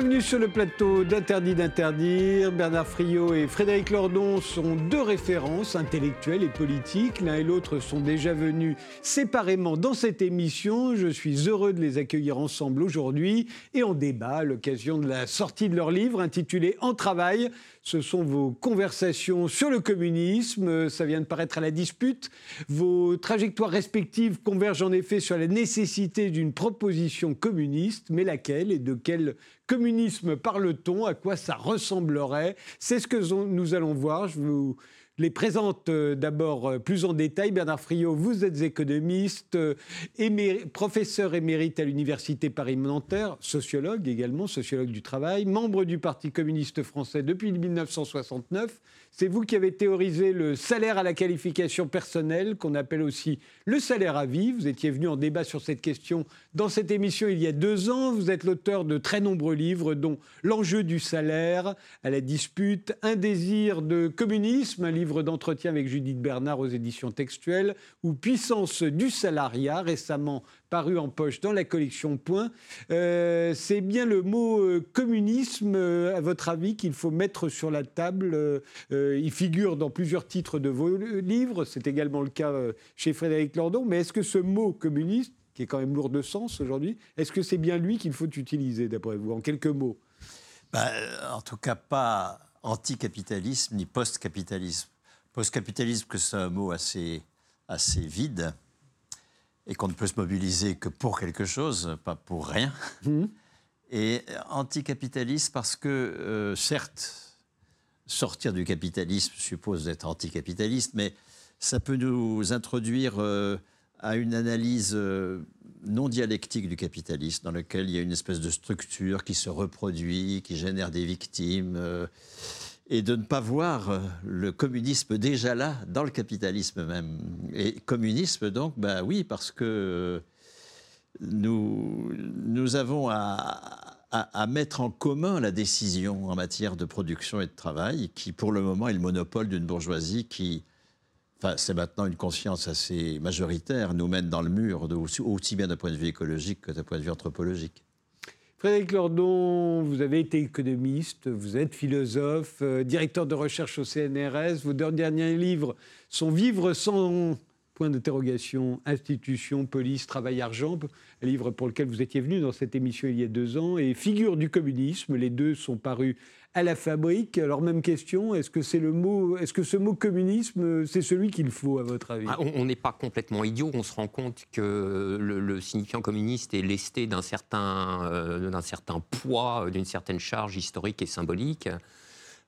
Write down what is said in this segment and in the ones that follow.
Bienvenue sur le plateau d'Interdit d'interdire. Bernard Friot et Frédéric Lordon sont deux références intellectuelles et politiques. L'un et l'autre sont déjà venus séparément dans cette émission. Je suis heureux de les accueillir ensemble aujourd'hui et on débat à l'occasion de la sortie de leur livre intitulé En travail ce sont vos conversations sur le communisme. Ça vient de paraître à la dispute. Vos trajectoires respectives convergent en effet sur la nécessité d'une proposition communiste, mais laquelle et de quel communisme parle-t-on? À quoi ça ressemblerait? C'est ce que nous allons voir. Je vous les présente euh, d'abord euh, plus en détail. Bernard Friot, vous êtes économiste, euh, professeur émérite à l'Université Paris-Nanterre, sociologue également, sociologue du travail, membre du Parti communiste français depuis 1969. C'est vous qui avez théorisé le salaire à la qualification personnelle, qu'on appelle aussi le salaire à vie. Vous étiez venu en débat sur cette question dans cette émission il y a deux ans. Vous êtes l'auteur de très nombreux livres, dont L'enjeu du salaire, à la dispute, Un désir de communisme, un livre d'entretien avec Judith Bernard aux éditions textuelles, ou Puissance du salariat, récemment paru en poche dans la collection Point. Euh, c'est bien le mot euh, communisme, euh, à votre avis, qu'il faut mettre sur la table. il figure dans plusieurs titres de vos livres, c'est également le cas chez Frédéric Lordon, mais est-ce que ce mot communiste, qui est quand même lourd de sens aujourd'hui, est-ce que c'est bien lui qu'il faut utiliser, d'après vous, en quelques mots? Bah, En tout cas, pas anticapitalisme ni post-capitalisme. Post-capitalisme, que c'est un mot assez, assez vide et qu'on ne peut se mobiliser que pour quelque chose, pas pour rien. Mmh. Et anticapitalisme parce que, euh, certes, sortir du capitalisme suppose d'être anticapitaliste, mais ça peut nous introduire euh, à une analyse euh, non dialectique du capitalisme, dans laquelle il y a une espèce de structure qui se reproduit, qui génère des victimes et de ne pas voir euh, le communisme déjà là, dans le capitalisme même. Et communisme, donc, ben oui, parce que euh, nous, nous avons à, à, mettre en commun la décision en matière de production et de travail, qui pour le moment est le monopole d'une bourgeoisie qui, enfin, c'est maintenant une conscience assez majoritaire, nous mène dans le mur, aussi bien d'un point de vue écologique que d'un point de vue anthropologique. Frédéric Lordon, vous avez été économiste, vous êtes philosophe, euh, directeur de recherche au CNRS. Vos deux derniers livres sont Vivre sans point d'interrogation, institution, police, travail, argent, livre pour lequel vous étiez venu dans cette émission il y a deux ans, et Figure du communisme. Les deux sont parus à la fabrique. Alors même question, est-ce que est-ce que ce mot communisme, c'est celui qu'il faut à votre avis? Ah, On n'est pas complètement idiot. On se rend compte que le, signifiant communiste est lesté d'un certain, euh, d'un certain poids, d'une certaine charge historique et symbolique.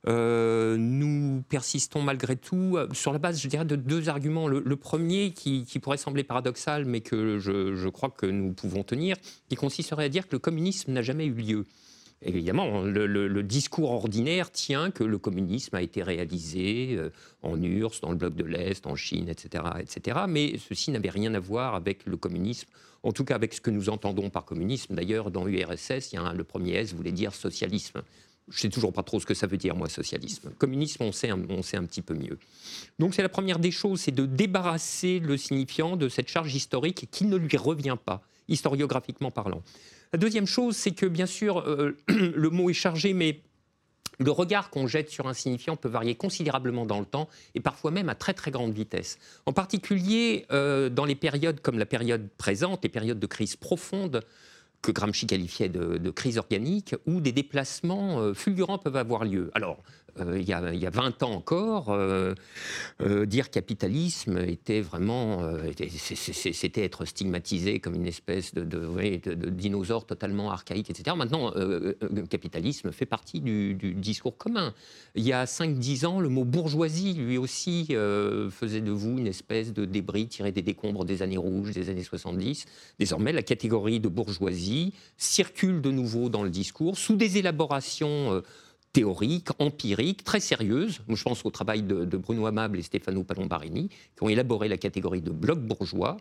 Euh, nous persistons malgré tout euh, sur la base, je dirais, de deux arguments. Le, premier, qui, pourrait sembler paradoxal, mais que je, crois que nous pouvons tenir, qui consisterait à dire que le communisme n'a jamais eu lieu. Évidemment, le, discours ordinaire tient que le communisme a été réalisé euh, en URSS, dans le bloc de l'Est, en Chine, etc., etc. Mais ceci n'avait rien à voir avec le communisme, en tout cas avec ce que nous entendons par communisme. D'ailleurs, dans URSS, il y a le premier S voulait dire socialisme. Je ne sais toujours pas trop ce que ça veut dire, moi, socialisme. Communisme, on sait, on sait un petit peu mieux. Donc, c'est la première des choses, c'est de débarrasser le signifiant de cette charge historique qui ne lui revient pas, historiographiquement parlant. La deuxième chose, c'est que bien sûr, euh, le mot est chargé, mais le regard qu'on jette sur un signifiant peut varier considérablement dans le temps et parfois même à très très grande vitesse. En particulier euh, dans les périodes comme la période présente, les périodes de crise profonde que Gramsci qualifiait de, crise organique, où des déplacements euh, fulgurants peuvent avoir lieu. Alors, il, y a, il, y a, 20 ans encore, euh, euh, dire capitalisme était vraiment, c'était être stigmatisé comme une espèce de, de, dinosaure totalement archaïque, etc. Maintenant, capitalisme fait partie du, discours commun. Il y a 5-10 ans, le mot bourgeoisie, lui aussi, faisait de vous une espèce de débris tiré des décombres des années rouges, des années 70. Désormais, la catégorie de bourgeoisie circule de nouveau dans le discours sous des élaborations théorique, empirique, très sérieuse. Je pense au travail de, Bruno Amable et Stefano Palombarini, qui ont élaboré la catégorie de bloc bourgeois.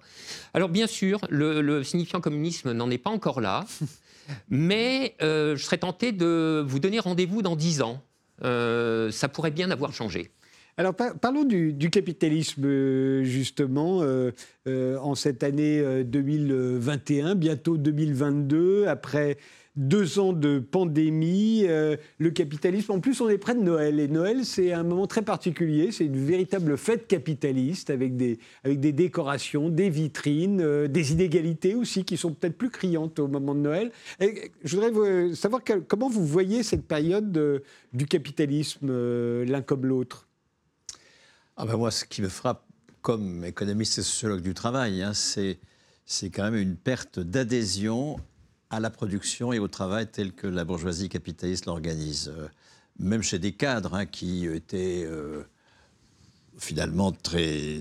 Alors bien sûr, le, signifiant communisme n'en est pas encore là, mais euh, je serais tenté de vous donner rendez-vous dans dix ans. Euh, ça pourrait bien avoir changé. Alors parlons du, capitalisme euh, justement en cette année 2021, bientôt 2022, après deux ans de pandémie, euh, le capitalisme. En plus, on est près de Noël. Et Noël, c'est un moment très particulier. C'est une véritable fête capitaliste avec des, avec des décorations, des vitrines, euh, des inégalités aussi qui sont peut-être plus criantes au moment de Noël. Je voudrais savoir comment vous voyez cette période du capitalisme, l'un comme l'autre? Ah ben moi, ce qui me frappe comme économiste et sociologue du travail, hein, c'est quand même une perte d'adhésion à la production et au travail tel que la bourgeoisie capitaliste l'organise. Euh, même chez des cadres hein, qui étaient euh, finalement très,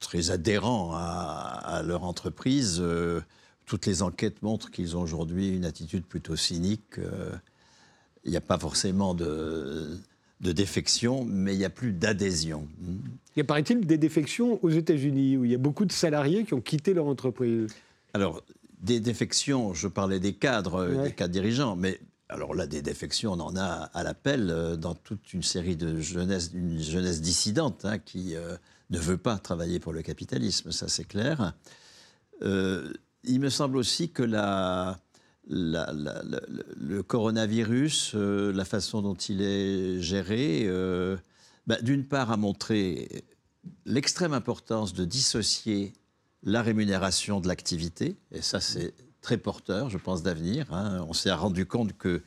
très adhérents à, leur entreprise, euh, toutes les enquêtes montrent qu'ils ont aujourd'hui une attitude plutôt cynique. Il n'y a pas forcément de, de défection, mais il n'y a plus d'adhésion. Il y a, paraît-il, des défections aux États-Unis, où il y a beaucoup de salariés qui ont quitté leur entreprise. Alors, des défections, je parlais des cadres, euh, des cadres dirigeants, mais alors là, des défections, on en a à l'appel euh, dans toute une série de jeunesse, une jeunesse dissidente hein, qui euh, ne veut pas travailler pour le capitalisme, ça c'est clair. il me semble aussi que la, le coronavirus, la façon dont il est géré, bah, d'une part a montré l'extrême importance de dissocier la rémunération de l'activité, et ça c'est très porteur, je pense, d'avenir. Hein. On s'est rendu compte que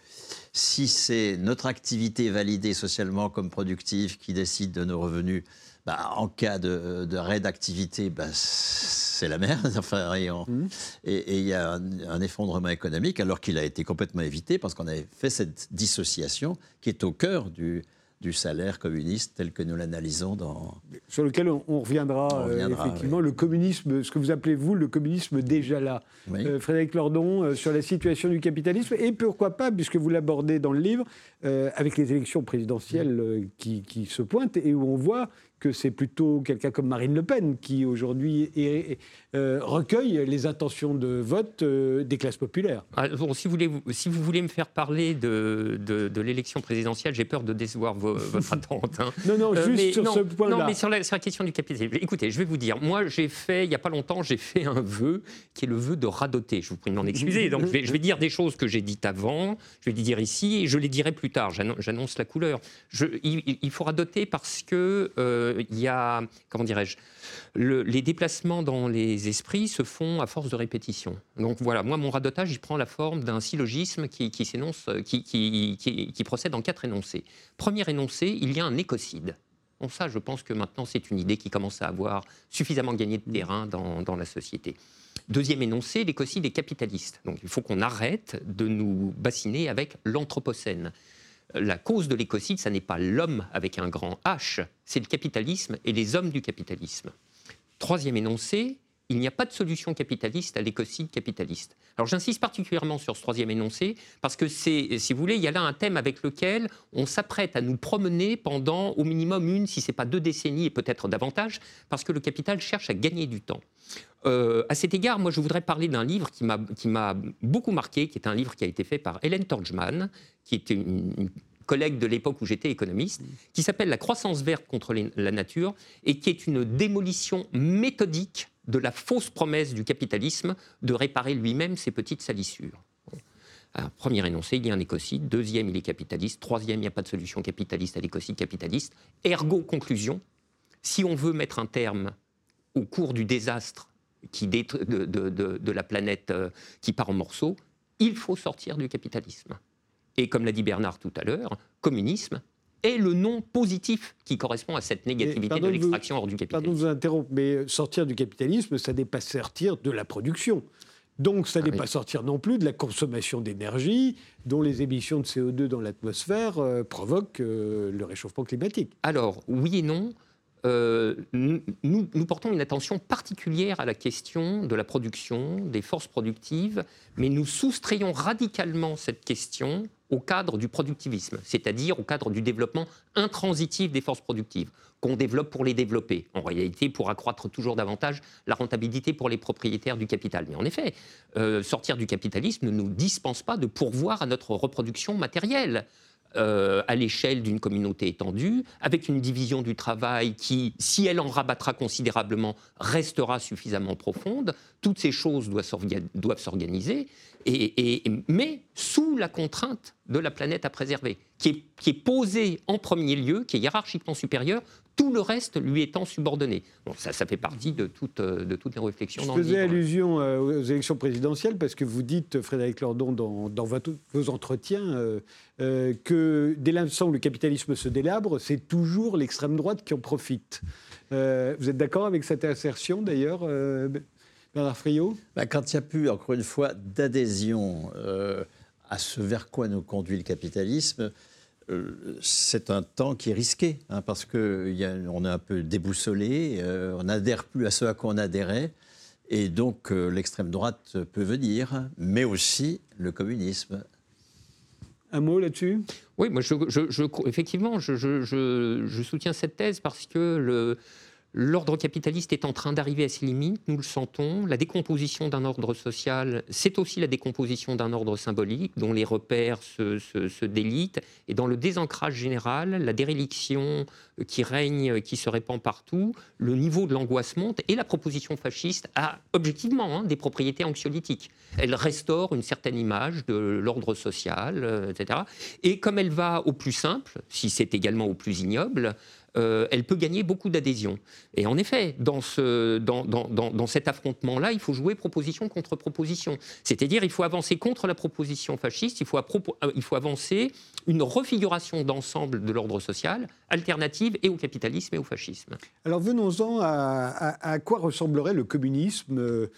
si c'est notre activité validée socialement comme productive qui décide de nos revenus, bah, en cas de, de d'activité, bah, c'est la merde. Enfin, mmh. et il y a un, effondrement économique alors qu'il a été complètement évité parce qu'on avait fait cette dissociation qui est au cœur du, du salaire communiste tel que nous l'analysons dans... Sur lequel on, reviendra, euh, effectivement, le communisme, ce que vous appelez vous le communisme déjà là. Euh, Frédéric Lordon, euh, sur la situation du capitalisme, et pourquoi pas, puisque vous l'abordez dans le livre, avec les élections présidentielles qui, qui, se pointent, et où on voit que c'est plutôt quelqu'un comme Marine Le Pen qui aujourd'hui euh, recueille les intentions de vote euh, des classes populaires. Ah, bon, si, vous voulez, si vous voulez me faire parler de, de, l'élection présidentielle, j'ai peur de décevoir votre attente. Hein. non, non, euh, juste sur ce point-là. Non, mais sur la, question du capitalisme. Écoutez, je vais vous dire, moi j'ai fait, il n'y a pas longtemps, j'ai fait un vœu qui est le vœu de radoter. Je vous prie de m'en excuser. Donc je vais, je vais, dire des choses que j'ai dites avant, je vais les dire ici et je les dirai plus tard. J'annonce la couleur. Je, il, il, faut radoter parce que il y a, comment dirais-je, les déplacements dans les esprits se font à force de répétition. Donc voilà, moi, mon radotage, il prend la forme d'un syllogisme qui, s'énonce, qui, qui, procède en quatre énoncés. Premier énoncé, il y a un écocide. Bon, ça, je pense que maintenant, c'est une idée qui commence à avoir suffisamment gagné de terrain dans, dans la société. Deuxième énoncé, l'écocide est capitaliste. Donc il faut qu'on arrête de nous bassiner avec l'anthropocène la cause de l'écocide, ça n'est pas l'homme avec un grand H, c'est le capitalisme et les hommes du capitalisme. Troisième énoncé, il n'y a pas de solution capitaliste à l'écocide capitaliste. Alors j'insiste particulièrement sur ce troisième énoncé parce que c'est, si vous voulez, il y a là un thème avec lequel on s'apprête à nous promener pendant au minimum une, si ce n'est pas deux décennies et peut-être davantage, parce que le capital cherche à gagner du temps. Euh, à cet égard, moi, je voudrais parler d'un livre qui m'a beaucoup marqué, qui est un livre qui a été fait par Hélène Torjman, qui était une, collègue de l'époque où j'étais économiste, qui s'appelle La croissance verte contre la nature et qui est une démolition méthodique de la fausse promesse du capitalisme de réparer lui-même ses petites salissures. premier énoncé, il y a un écocide. Deuxième, il est capitaliste. Troisième, il n'y a pas de solution capitaliste à l'écocide capitaliste. Ergo, conclusion, si on veut mettre un terme au cours du désastre qui de, de, la planète euh, qui part en morceaux, il faut sortir du capitalisme. Et comme l'a dit Bernard tout à l'heure, communisme est le nom positif qui correspond à cette négativité de l'extraction hors du capitalisme. Pardon de vous interrompre, mais sortir du capitalisme, ça n'est pas sortir de la production. Donc, ça ah n'est pas sortir non plus de la consommation d'énergie, dont les émissions de CO2 dans l'atmosphère euh, provoquent euh, le réchauffement climatique. Alors, oui et non. Euh, nous, nous, portons une attention particulière à la question de la production, des forces productives, mais nous soustrayons radicalement cette question au cadre du productivisme, c'est-à-dire au cadre du développement intransitif des forces productives, qu'on développe pour les développer, en réalité pour accroître toujours davantage la rentabilité pour les propriétaires du capital. Mais en effet, euh, sortir du capitalisme ne nous dispense pas de pourvoir à notre reproduction matérielle euh, à l'échelle d'une communauté étendue, avec une division du travail qui, si elle en rabattra considérablement, restera suffisamment profonde. Toutes ces choses doivent s'organiser, et, mais sous la contrainte de la planète à préserver, qui est, qui est posée en premier lieu, qui est hiérarchiquement supérieure tout le reste lui étant subordonné. Bon, ça, ça fait partie de, toute, euh, de toutes les réflexions. Je faisais allusion euh, aux élections présidentielles parce que vous dites, Frédéric Lordon, dans, dans vos entretiens, euh, que dès l'instant où le capitalisme se délabre, c'est toujours l'extrême droite qui en profite. vous êtes d'accord avec cette assertion d'ailleurs Bernard Friot bah, Quand il n'y a plus, encore une fois, d'adhésion à ce vers quoi nous conduit le capitalisme, euh, c'est un temps qui est risqué, hein, parce qu'on est un peu déboussolé, euh, on n'adhère plus à ce à quoi on adhérait, et donc euh, l'extrême droite peut venir, mais aussi le communisme. Un mot là-dessus? Oui, moi, je, effectivement, je, soutiens cette thèse parce que le, L'ordre capitaliste est en train d'arriver à ses limites, nous le sentons. La décomposition d'un ordre social, c'est aussi la décomposition d'un ordre symbolique dont les repères se, délitent. Et dans le désancrage général, la déréliction qui règne, qui se répand partout, le niveau de l'angoisse monte et la proposition fasciste a objectivement hein, des propriétés anxiolytiques. Elle restaure une certaine image de l'ordre social, euh, etc. Et comme elle va au plus simple, si c'est également au plus ignoble, euh, elle peut gagner beaucoup d'adhésion. Et en effet, dans, ce, dans, dans, dans cet affrontement-là, il faut jouer proposition contre proposition. C'est-à-dire, il faut avancer contre la proposition fasciste, il faut, euh, il faut avancer une refiguration d'ensemble de l'ordre social, alternative et au capitalisme et au fascisme. Alors venons-en à, à, quoi ressemblerait le communisme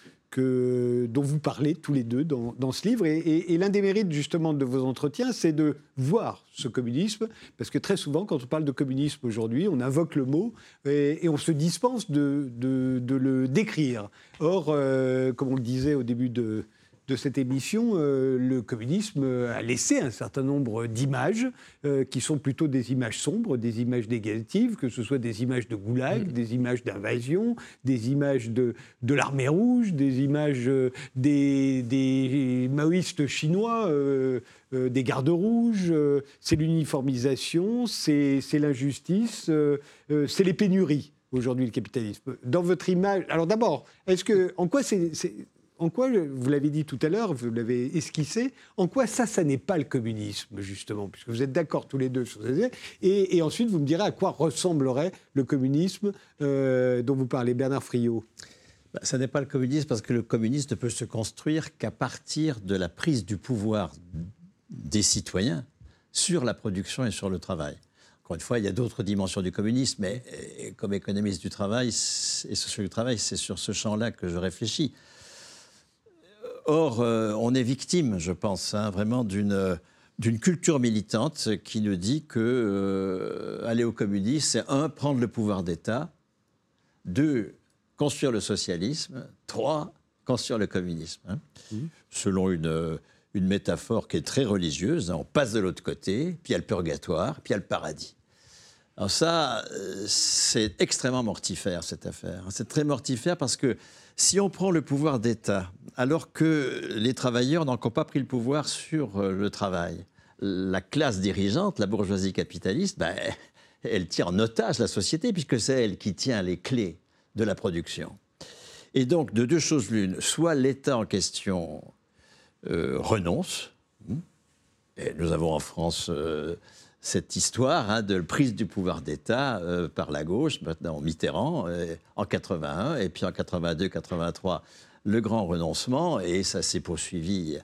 dont vous parlez tous les deux dans, ce livre. Et, l'un des mérites justement de vos entretiens, c'est de voir ce communisme, parce que très souvent, quand on parle de communisme aujourd'hui, on invoque le mot et, on se dispense de, le décrire. Or, euh, comme on le disait au début de, de cette émission, euh, le communisme a laissé un certain nombre d'images euh, qui sont plutôt des images sombres, des images négatives, que ce soit des images de goulag, mm. des images d'invasion, des images de, de l'armée rouge, des images euh, des, des, maoïstes chinois, des gardes rouges. c'est l'uniformisation, c'est l'injustice, c'est les pénuries aujourd'hui le capitalisme. Dans votre image, alors d'abord, est-ce que en quoi c'est en quoi, vous l'avez dit tout à l'heure, vous l'avez esquissé, en quoi ça, ça n'est pas le communisme, justement, puisque vous êtes d'accord tous les deux sur ces et, et ensuite, vous me direz à quoi ressemblerait le communisme euh, dont vous parlez, Bernard Friot? Bah, ça n'est pas le communisme parce que le communisme ne peut se construire qu'à partir de la prise du pouvoir des citoyens sur la production et sur le travail. Encore une fois, il y a d'autres dimensions du communisme, mais euh, comme économiste du travail et sociologue du travail, c'est sur ce champ-là que je réfléchis. Or, euh, on est victime, je pense, hein, vraiment d'une d'une culture militante qui nous dit que euh, aller au communisme, c'est un, prendre le pouvoir d'État, deux, construire le socialisme, trois, construire le communisme. Hein. Mmh. Selon une, une métaphore qui est très religieuse, hein, on passe de l'autre côté, puis il y a le purgatoire, puis il y a le paradis. Alors ça, euh, c'est extrêmement mortifère, cette affaire. C'est très mortifère parce que si on prend le pouvoir d'État, alors que les travailleurs n'ont pas pris le pouvoir sur euh, le travail, la classe dirigeante, la bourgeoisie capitaliste, ben, elle tient en otage la société, puisque c'est elle qui tient les clés de la production. Et donc, de deux choses l'une, soit l'État en question euh, renonce, hmm, et nous avons en France euh, cette histoire hein, de prise du pouvoir d'État euh, par la gauche, maintenant Mitterrand, euh, en 81, et puis en 82-83, le grand renoncement, et ça s'est poursuivi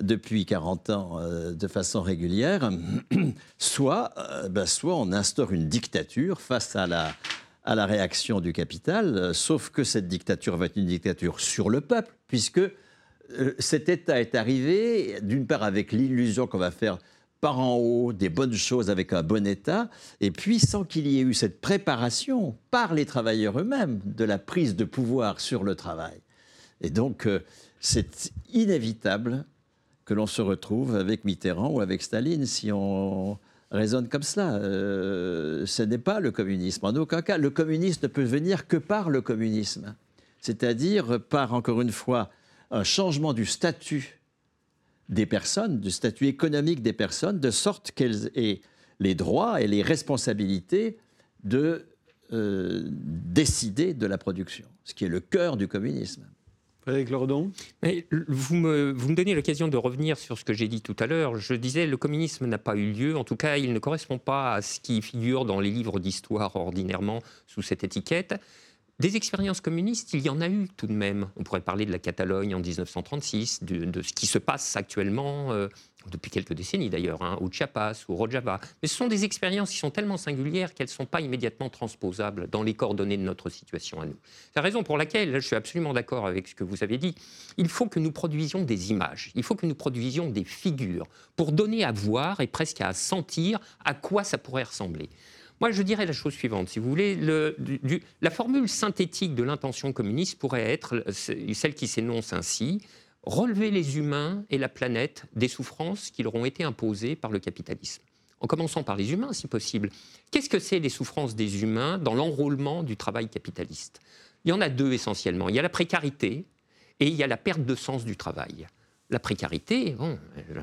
depuis 40 ans euh, de façon régulière, soit, ben, soit on instaure une dictature face à la, à la réaction du capital, sauf que cette dictature va être une dictature sur le peuple, puisque cet État est arrivé, d'une part avec l'illusion qu'on va faire par en haut des bonnes choses avec un bon état, et puis sans qu'il y ait eu cette préparation par les travailleurs eux-mêmes de la prise de pouvoir sur le travail. Et donc, euh, c'est inévitable que l'on se retrouve avec Mitterrand ou avec Staline si on raisonne comme cela. Euh, ce n'est pas le communisme. En aucun cas, le communisme ne peut venir que par le communisme. C'est-à-dire par, encore une fois, un changement du statut des personnes, du statut économique des personnes, de sorte qu'elles aient les droits et les responsabilités de euh, décider de la production, ce qui est le cœur du communisme. Frédéric Lordon? Mais vous, me, vous me donnez l'occasion de revenir sur ce que j'ai dit tout à l'heure. Je disais, le communisme n'a pas eu lieu. En tout cas, il ne correspond pas à ce qui figure dans les livres d'histoire ordinairement sous cette étiquette. Des expériences communistes, il y en a eu tout de même. On pourrait parler de la Catalogne en 1936, de, ce qui se passe actuellement, euh, depuis quelques décennies d'ailleurs, hein, au Chiapas ou au Rojava. Mais ce sont des expériences qui sont tellement singulières qu'elles ne sont pas immédiatement transposables dans les coordonnées de notre situation à nous. C'est la raison pour laquelle, je suis absolument d'accord avec ce que vous avez dit, il faut que nous produisions des images, il faut que nous produisions des figures pour donner à voir et presque à sentir à quoi ça pourrait ressembler. Moi, je dirais la chose suivante, si vous voulez. la formule synthétique de l'intention communiste pourrait être celle qui s'énonce ainsi relever les humains et la planète des souffrances qui leur ont été imposées par le capitalisme. En commençant par les humains, si possible. Qu'est-ce que c'est les souffrances des humains dans l'enrôlement du travail capitaliste? Il y en a deux essentiellement. Il y a la précarité et il y a la perte de sens du travail. La précarité,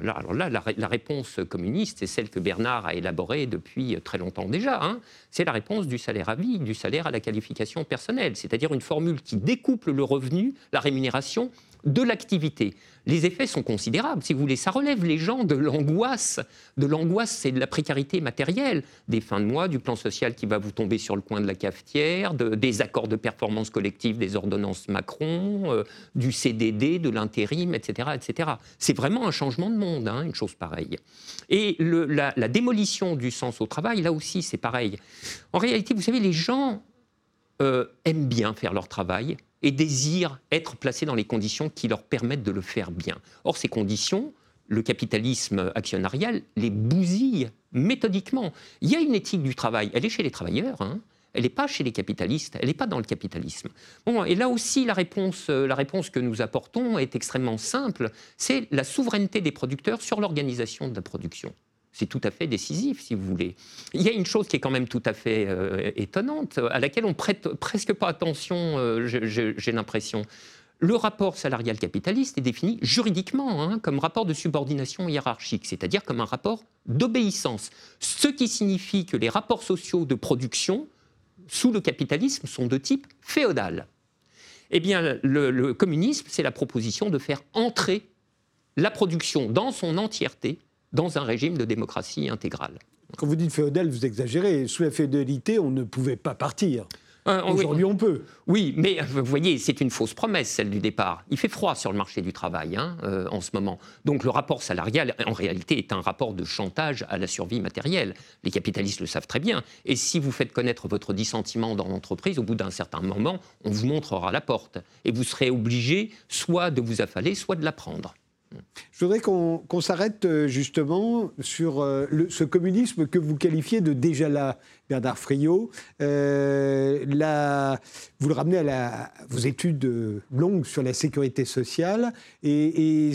la, réponse communiste, c'est celle que Bernard a élaborée depuis très longtemps déjà. Hein. c'est la réponse du salaire à vie, du salaire à la qualification personnelle, c'est-à-dire une formule qui découple le revenu, la rémunération, de l'activité. Les effets sont considérables, si vous voulez. Ça relève les gens de l'angoisse. De l'angoisse, c'est de la précarité matérielle. Des fins de mois, du plan social qui va vous tomber sur le coin de la cafetière, des accords de performance collective, des ordonnances Macron, euh, du CDD, de l'intérim, etc. etc. C'est vraiment un changement de monde, hein, une chose pareille. Et la, démolition du sens au travail, là aussi, c'est pareil. En réalité, vous savez, les gens euh, aiment bien faire leur travail et désirent être placés dans les conditions qui leur permettent de le faire bien. Or, ces conditions, le capitalisme actionnarial les bousille méthodiquement. Il y a une éthique du travail, elle est chez les travailleurs, hein. elle n'est pas chez les capitalistes, elle n'est pas dans le capitalisme. Bon, et là aussi, la réponse, euh, la réponse que nous apportons est extrêmement simple, c'est la souveraineté des producteurs sur l'organisation de la production. C'est tout à fait décisif, si vous voulez. Il y a une chose qui est quand même tout à fait euh, étonnante, à laquelle on prête presque pas attention, euh, j'ai l'impression. Le rapport salarial capitaliste est défini juridiquement hein, comme rapport de subordination hiérarchique, c'est-à-dire comme un rapport d'obéissance. Ce qui signifie que les rapports sociaux de production sous le capitalisme sont de type féodal. Eh bien, le communisme, c'est la proposition de faire entrer la production dans son entièreté dans un régime de démocratie intégrale. Quand vous dites féodal, vous exagérez. Sous la féodalité, on ne pouvait pas partir. Euh, Aujourd'hui, on peut. Oui, mais vous voyez, c'est une fausse promesse, celle du départ. Il fait froid sur le marché du travail hein, euh, en ce moment. Donc le rapport salarial, en réalité, est un rapport de chantage à la survie matérielle. Les capitalistes le savent très bien. Et si vous faites connaître votre dissentiment dans l'entreprise, au bout d'un certain moment, on vous montrera la porte. Et vous serez obligé soit de vous affaler, soit de la prendre. Je voudrais qu'on s'arrête euh, justement sur euh, ce communisme que vous qualifiez de déjà là, Bernard Friot. Euh, vous le ramenez à, vos études longues sur la sécurité sociale. Et,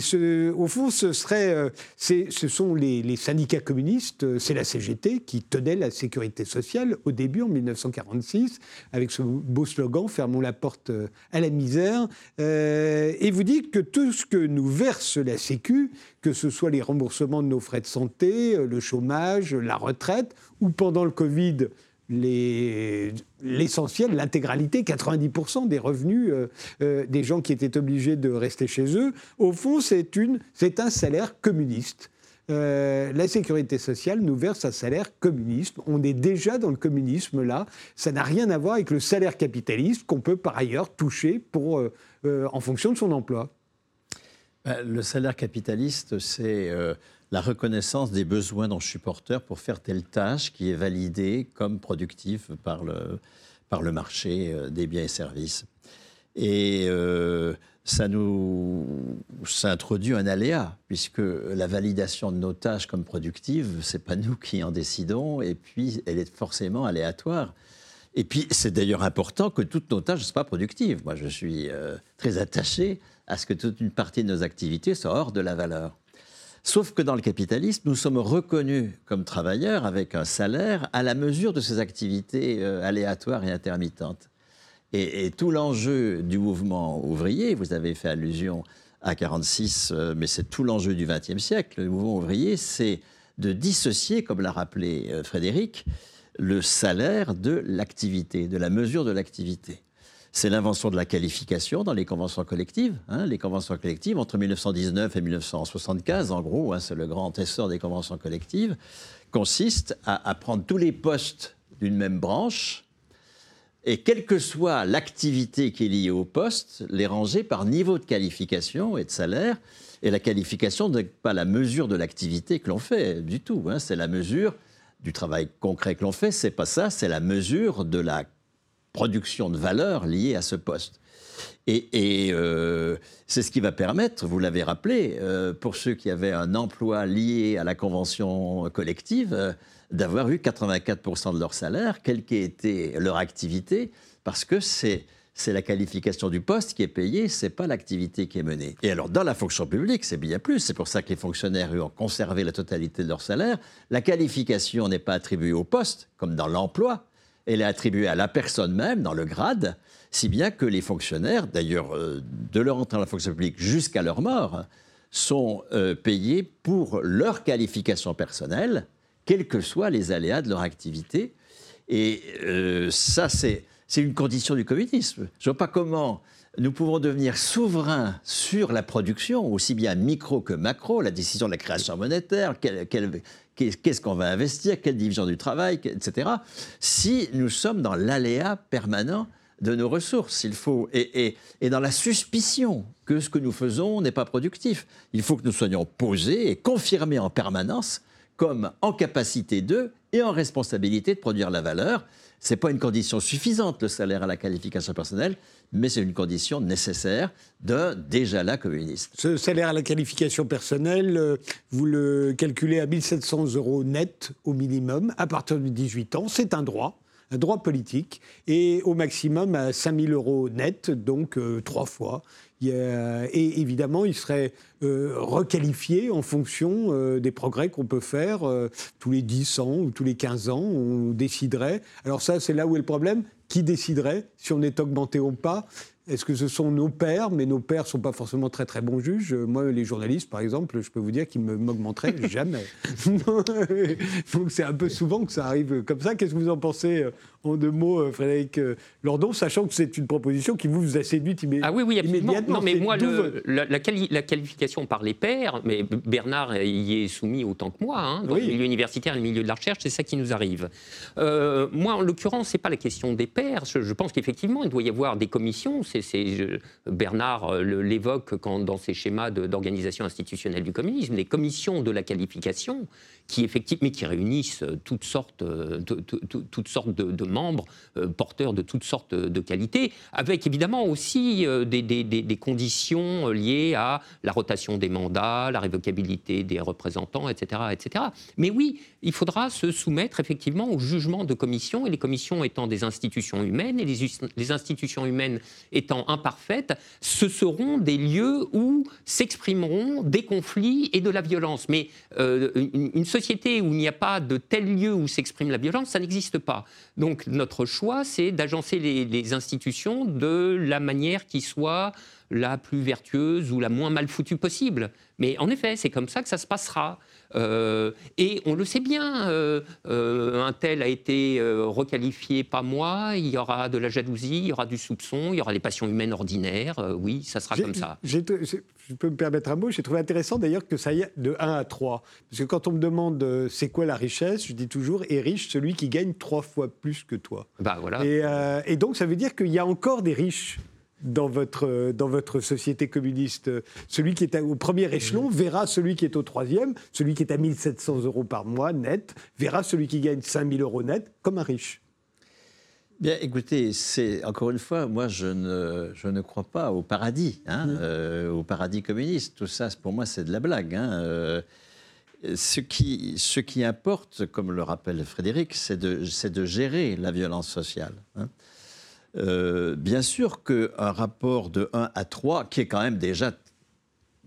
au fond, ce, serait, ce sont les, syndicats communistes, c'est la CGT qui tenait la sécurité sociale au début, en 1946, avec ce beau slogan Fermons la porte à la misère. et vous dites que tout ce que nous verse la Sécu, que ce soit les remboursements de nos frais de santé, euh, le chômage, la retraite, ou pendant le Covid, l'essentiel, l'intégralité, 90% des revenus euh, euh, des gens qui étaient obligés de rester chez eux, au fond, c'est un salaire communiste. la sécurité sociale nous verse un salaire communiste. On est déjà dans le communisme là. Ça n'a rien à voir avec le salaire capitaliste qu'on peut par ailleurs toucher pour, en fonction de son emploi. Bah, le salaire capitaliste, c'est euh, la reconnaissance des besoins dont je pour faire telle tâche qui est validée comme productive par le, marché euh, des biens et services. Et euh, ça nous ça introduit un aléa, puisque la validation de nos tâches comme productives, c'est pas nous qui en décidons, et puis elle est forcément aléatoire. Et puis c'est d'ailleurs important que toutes nos tâches soient productives. Moi, je suis très attaché à ce que toute une partie de nos activités soit hors de la valeur. Sauf que dans le capitalisme, nous sommes reconnus comme travailleurs avec un salaire à la mesure de ces activités euh, aléatoires et intermittentes. Et, tout l'enjeu du mouvement ouvrier, vous avez fait allusion à 46, euh, mais c'est tout l'enjeu du XXe siècle, le mouvement ouvrier, c'est de dissocier, comme l'a rappelé euh, Frédéric, le salaire de l'activité, de la mesure de l'activité. C'est l'invention de la qualification dans les conventions collectives. Hein. les conventions collectives, entre 1919 et 1975, en gros, hein, c'est le grand essor des conventions collectives, consiste à, prendre tous les postes d'une même branche et quelle que soit l'activité qui est liée au poste, les ranger par niveau de qualification et de salaire. Et la qualification n'est pas la mesure de l'activité que l'on fait du tout. Hein. C'est la mesure du travail concret que l'on fait. C'est pas ça. C'est la mesure de la production de valeur liée à ce poste. Et, euh, c'est ce qui va permettre, vous l'avez rappelé, euh, pour ceux qui avaient un emploi lié à la convention collective, euh, d'avoir eu 84% de leur salaire, quelle qu'ait été leur activité, parce que c'est c'est la qualification du poste qui est payée, c'est pas l'activité qui est menée. Et alors dans la fonction publique, c'est bien plus. C'est pour ça que les fonctionnaires ont conservé la totalité de leur salaire. La qualification n'est pas attribuée au poste, comme dans l'emploi. Elle est attribuée à la personne même, dans le grade, si bien que les fonctionnaires, d'ailleurs euh, de leur entrée dans la fonction publique jusqu'à leur mort, sont euh, payés pour leur qualification personnelle quels que soient les aléas de leur activité. Et euh, ça, c'est une condition du communisme. Je ne vois pas comment nous pouvons devenir souverains sur la production, aussi bien micro que macro, la décision de la création monétaire, qu'est-ce qu'on va investir, quelle division du travail, etc., si nous sommes dans l'aléa permanent de nos ressources. Faut, et, et, dans la suspicion que ce que nous faisons n'est pas productif. Il faut que nous soyons posés et confirmés en permanence comme en capacité de et en responsabilité de produire la valeur. Ce n'est pas une condition suffisante, le salaire à la qualification personnelle, mais c'est une condition nécessaire d'un déjà là communiste. Ce salaire à la qualification personnelle, euh, vous le calculez à 1700 euros net au minimum à partir de 18 ans. C'est un droit un droit politique, et au maximum à 5000 euros net, donc euh, trois fois et évidemment, il serait euh, requalifié en fonction euh, des progrès qu'on peut faire euh, tous les 10 ans ou tous les 15 ans. On déciderait. Alors ça, c'est là où est le problème. Qui déciderait si on est augmenté ou pas? Est-ce que ce sont nos pères? Mais nos pères ne sont pas forcément très très bons juges. Moi, les journalistes, par exemple, je peux vous dire qu'ils ne m'augmenteraient jamais. Donc c'est un peu souvent que ça arrive comme ça. Qu'est-ce que vous en pensez en deux mots, euh, Frédéric euh, Lordon, sachant que c'est une proposition qui vous, a séduit immédiatement Ah oui, oui, immédiatement. Non, mais moi, la, qualification par les pairs, mais Bernard y est soumis autant que moi, hein, dans le milieu universitaire et le milieu de la recherche, c'est ça qui nous arrive. Euh, moi, en l'occurrence, c'est pas la question des pairs. Je, pense qu'effectivement, il doit y avoir des commissions. Bernard l'évoque quand, dans ses schémas d'organisation institutionnelle du communisme, des commissions de la qualification qui effectivement, mais qui réunissent toutes sortes, toutes sortes de membres euh, porteurs de toutes sortes de qualités, avec évidemment aussi euh, des, conditions liées à la rotation des mandats, la révocabilité des représentants, etc., etc. Mais oui, il faudra se soumettre effectivement au jugement de commissions, et les commissions étant des institutions humaines, et les, institutions humaines étant imparfaites, ce seront des lieux où s'exprimeront des conflits et de la violence. Mais euh, une, une, société où il n'y a pas de tel lieu où s'exprime la violence, ça n'existe pas. Donc notre choix, c'est d'agencer les, institutions de la manière qui soit la plus vertueuse ou la moins mal foutue possible. Mais en effet, c'est comme ça que ça se passera. Euh, et on le sait bien, euh, euh, un tel a été requalifié, pas moi, il y aura de la jalousie, il y aura du soupçon, il y aura des passions humaines ordinaires, oui, ça sera comme ça. je peux me permettre un mot, j'ai trouvé intéressant d'ailleurs que ça aille de 1 à 3. Parce que quand on me demande c'est quoi la richesse, je dis toujours est riche celui qui gagne trois fois plus que toi. Bah, voilà. et, et donc ça veut dire qu'il y a encore des riches dans votre, dans votre société communiste. Celui qui est au premier échelon verra celui qui est au troisième, celui qui est à 1700 euros par mois net, verra celui qui gagne 5000 euros net comme un riche. Bien, écoutez, c'est encore une fois, moi, je ne, je ne crois pas au paradis, hein, mmh. euh, au paradis communiste. Tout ça, pour moi, c'est de la blague. Hein, euh, ce, qui, ce qui importe, comme le rappelle Frédéric, c'est de, de gérer la violence sociale. Hein. Euh, bien sûr qu'un rapport de 1 à 3, qui est quand même déjà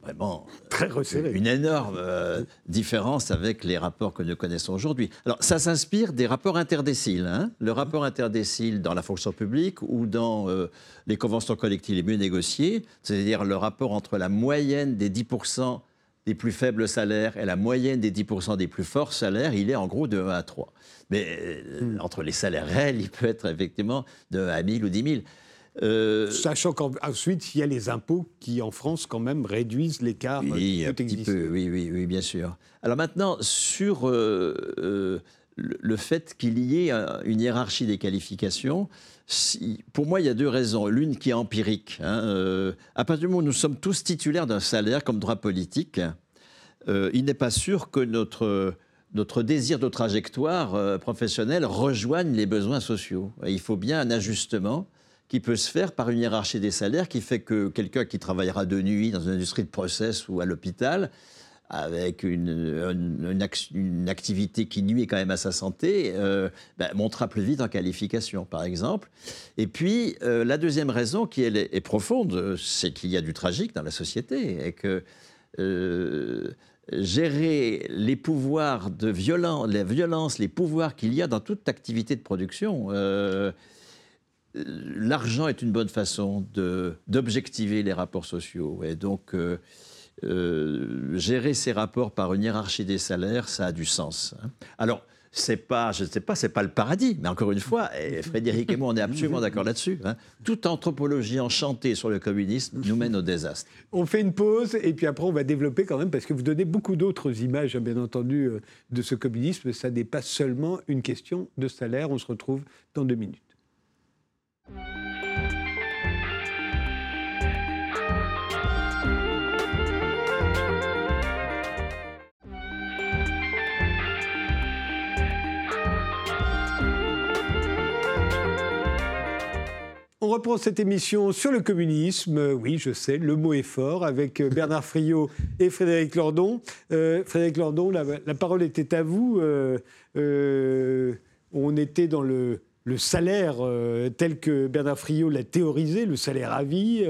vraiment très resserré. Une énorme euh, différence avec les rapports que nous connaissons aujourd'hui. Alors, ça s'inspire des rapports interdéciles. Hein. Le rapport interdécile dans la fonction publique ou dans euh, les conventions collectives les mieux négociées, c'est-à-dire le rapport entre la moyenne des 10% des plus faibles salaires et la moyenne des 10% des plus forts salaires, il est en gros de 1 à 3. Mais euh, hmm. entre les salaires réels, il peut être effectivement de 1 à 1000 ou 10 000. Euh, Sachant qu'ensuite, il y a les impôts qui, en France, quand même, réduisent l'écart oui, un petit peu, oui, oui, oui, bien sûr. Alors maintenant, sur euh, euh, le fait qu'il y ait une hiérarchie des qualifications, pour moi, il y a deux raisons. L'une qui est empirique. Hein, à partir du moment où nous sommes tous titulaires d'un salaire comme droit politique, il n'est pas sûr que notre notre désir de trajectoire professionnelle rejoigne les besoins sociaux. Il faut bien un ajustement qui peut se faire par une hiérarchie des salaires qui fait que quelqu'un qui travaillera de nuit dans une industrie de process ou à l'hôpital, avec une, activité qui nuit quand même à sa santé, euh, ben, montera plus vite en qualification, par exemple. Et puis, euh, la deuxième raison, qui est, profonde, c'est qu'il y a du tragique dans la société et que euh, gérer les pouvoirs de violence, violence, les pouvoirs qu'il y a dans toute activité de production, l'argent est une bonne façon d'objectiver les rapports sociaux. Et donc, euh, gérer ces rapports par une hiérarchie des salaires, ça a du sens. Hein. Alors, c'est pas, je ne sais pas, c'est pas le paradis, mais encore une fois, Frédéric et moi, on est absolument d'accord là-dessus. Hein. Toute anthropologie enchantée sur le communisme nous mène au désastre. On fait une pause et puis après on va développer quand même parce que vous donnez beaucoup d'autres images, hein, bien entendu, euh, de ce communisme. Ça n'est pas seulement une question de salaire. On se retrouve dans deux minutes. On reprend cette émission sur le communisme. Oui, je sais, le mot est fort, avec euh, Bernard Friot et Frédéric Lordon. Euh, Frédéric Lordon, la, parole était à vous. Euh, on était dans le, le salaire tel que Bernard Friot l'a théorisé, le salaire à vie.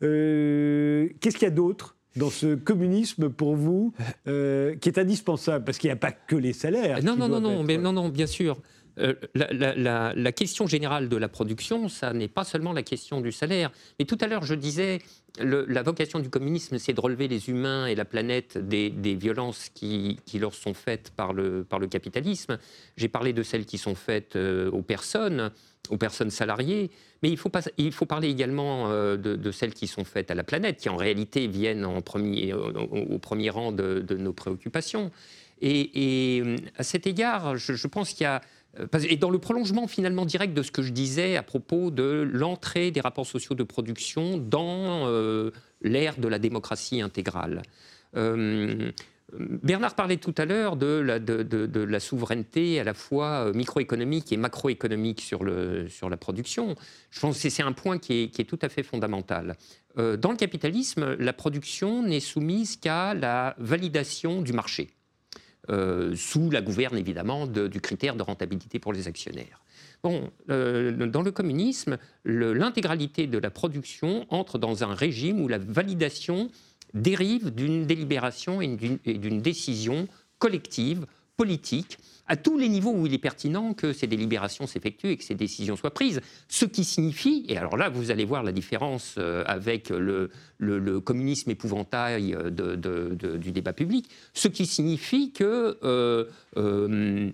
Qu'est-ce qu'il y a d'autre dans ce communisme pour vous qui est indispensable? Parce qu'il n'y a pas que les salaires. Non, non, non, non, mais non, non, bien sûr. Euh, la, question générale de la production, ça n'est pas seulement la question du salaire. Mais tout à l'heure, je disais, la vocation du communisme, c'est de relever les humains et la planète des, violences qui, leur sont faites par le, le capitalisme. J'ai parlé de celles qui sont faites euh, aux personnes, aux personnes salariées, mais il faut, parler également euh, de, celles qui sont faites à la planète, qui en réalité viennent au, premier rang de, nos préoccupations. Et, à cet égard, je pense qu'il y a et dans le prolongement finalement direct de ce que je disais à propos de l'entrée des rapports sociaux de production dans euh, l'ère de la démocratie intégrale. Euh, Bernard parlait tout à l'heure de la, souveraineté à la fois microéconomique et macroéconomique sur, la production. Je pense que c'est un point qui est, tout à fait fondamental. dans le capitalisme, la production n'est soumise qu'à la validation du marché. Euh, sous la gouverne évidemment du critère de rentabilité pour les actionnaires. Bon, euh, dans le communisme, l'intégralité de la production entre dans un régime où la validation dérive d'une délibération et d'une décision collective, politique, à tous les niveaux où il est pertinent que ces délibérations s'effectuent et que ces décisions soient prises. Ce qui signifie, et alors là vous allez voir la différence euh, avec le, communisme épouvantail du débat public, ce qui signifie que euh, euh,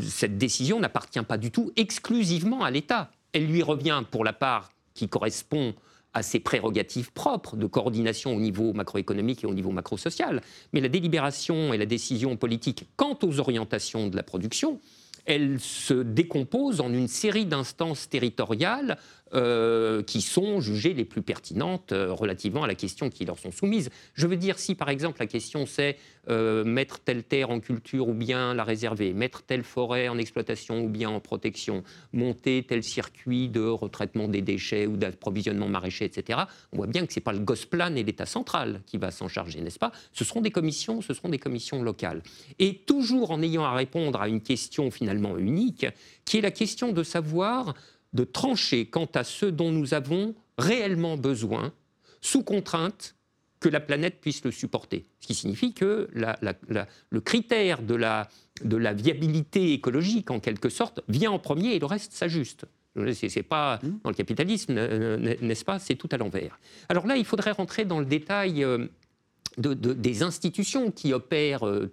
cette décision n'appartient pas du tout exclusivement à l'État. Elle lui revient pour la part qui correspond à ses prérogatives propres de coordination au niveau macroéconomique et au niveau macrosocial. Mais la délibération et la décision politique quant aux orientations de la production, elle se décompose en une série d'instances territoriales euh, qui sont jugées les plus pertinentes euh, relativement à la question qui leur sont soumises. Je veux dire, si par exemple la question c'est euh, mettre telle terre en culture ou bien la réserver, mettre telle forêt en exploitation ou bien en protection, monter tel circuit de retraitement des déchets ou d'approvisionnement maraîcher, etc., on voit bien que ce n'est pas le Gosplan et l'État central qui va s'en charger, n'est-ce pas? Ce seront des commissions, ce seront des commissions locales. Et toujours en ayant à répondre à une question finalement unique, qui est la question de savoir de trancher quant à ce dont nous avons réellement besoin, sous contrainte que la planète puisse le supporter. Ce qui signifie que le critère de la, de la viabilité écologique, en quelque sorte, vient en premier et le reste s'ajuste. C'est pas mmh. dans le capitalisme, n'est-ce pas? C'est tout à l'envers. Alors là, il faudrait rentrer dans le détail euh, de, des institutions qui opèrent, euh,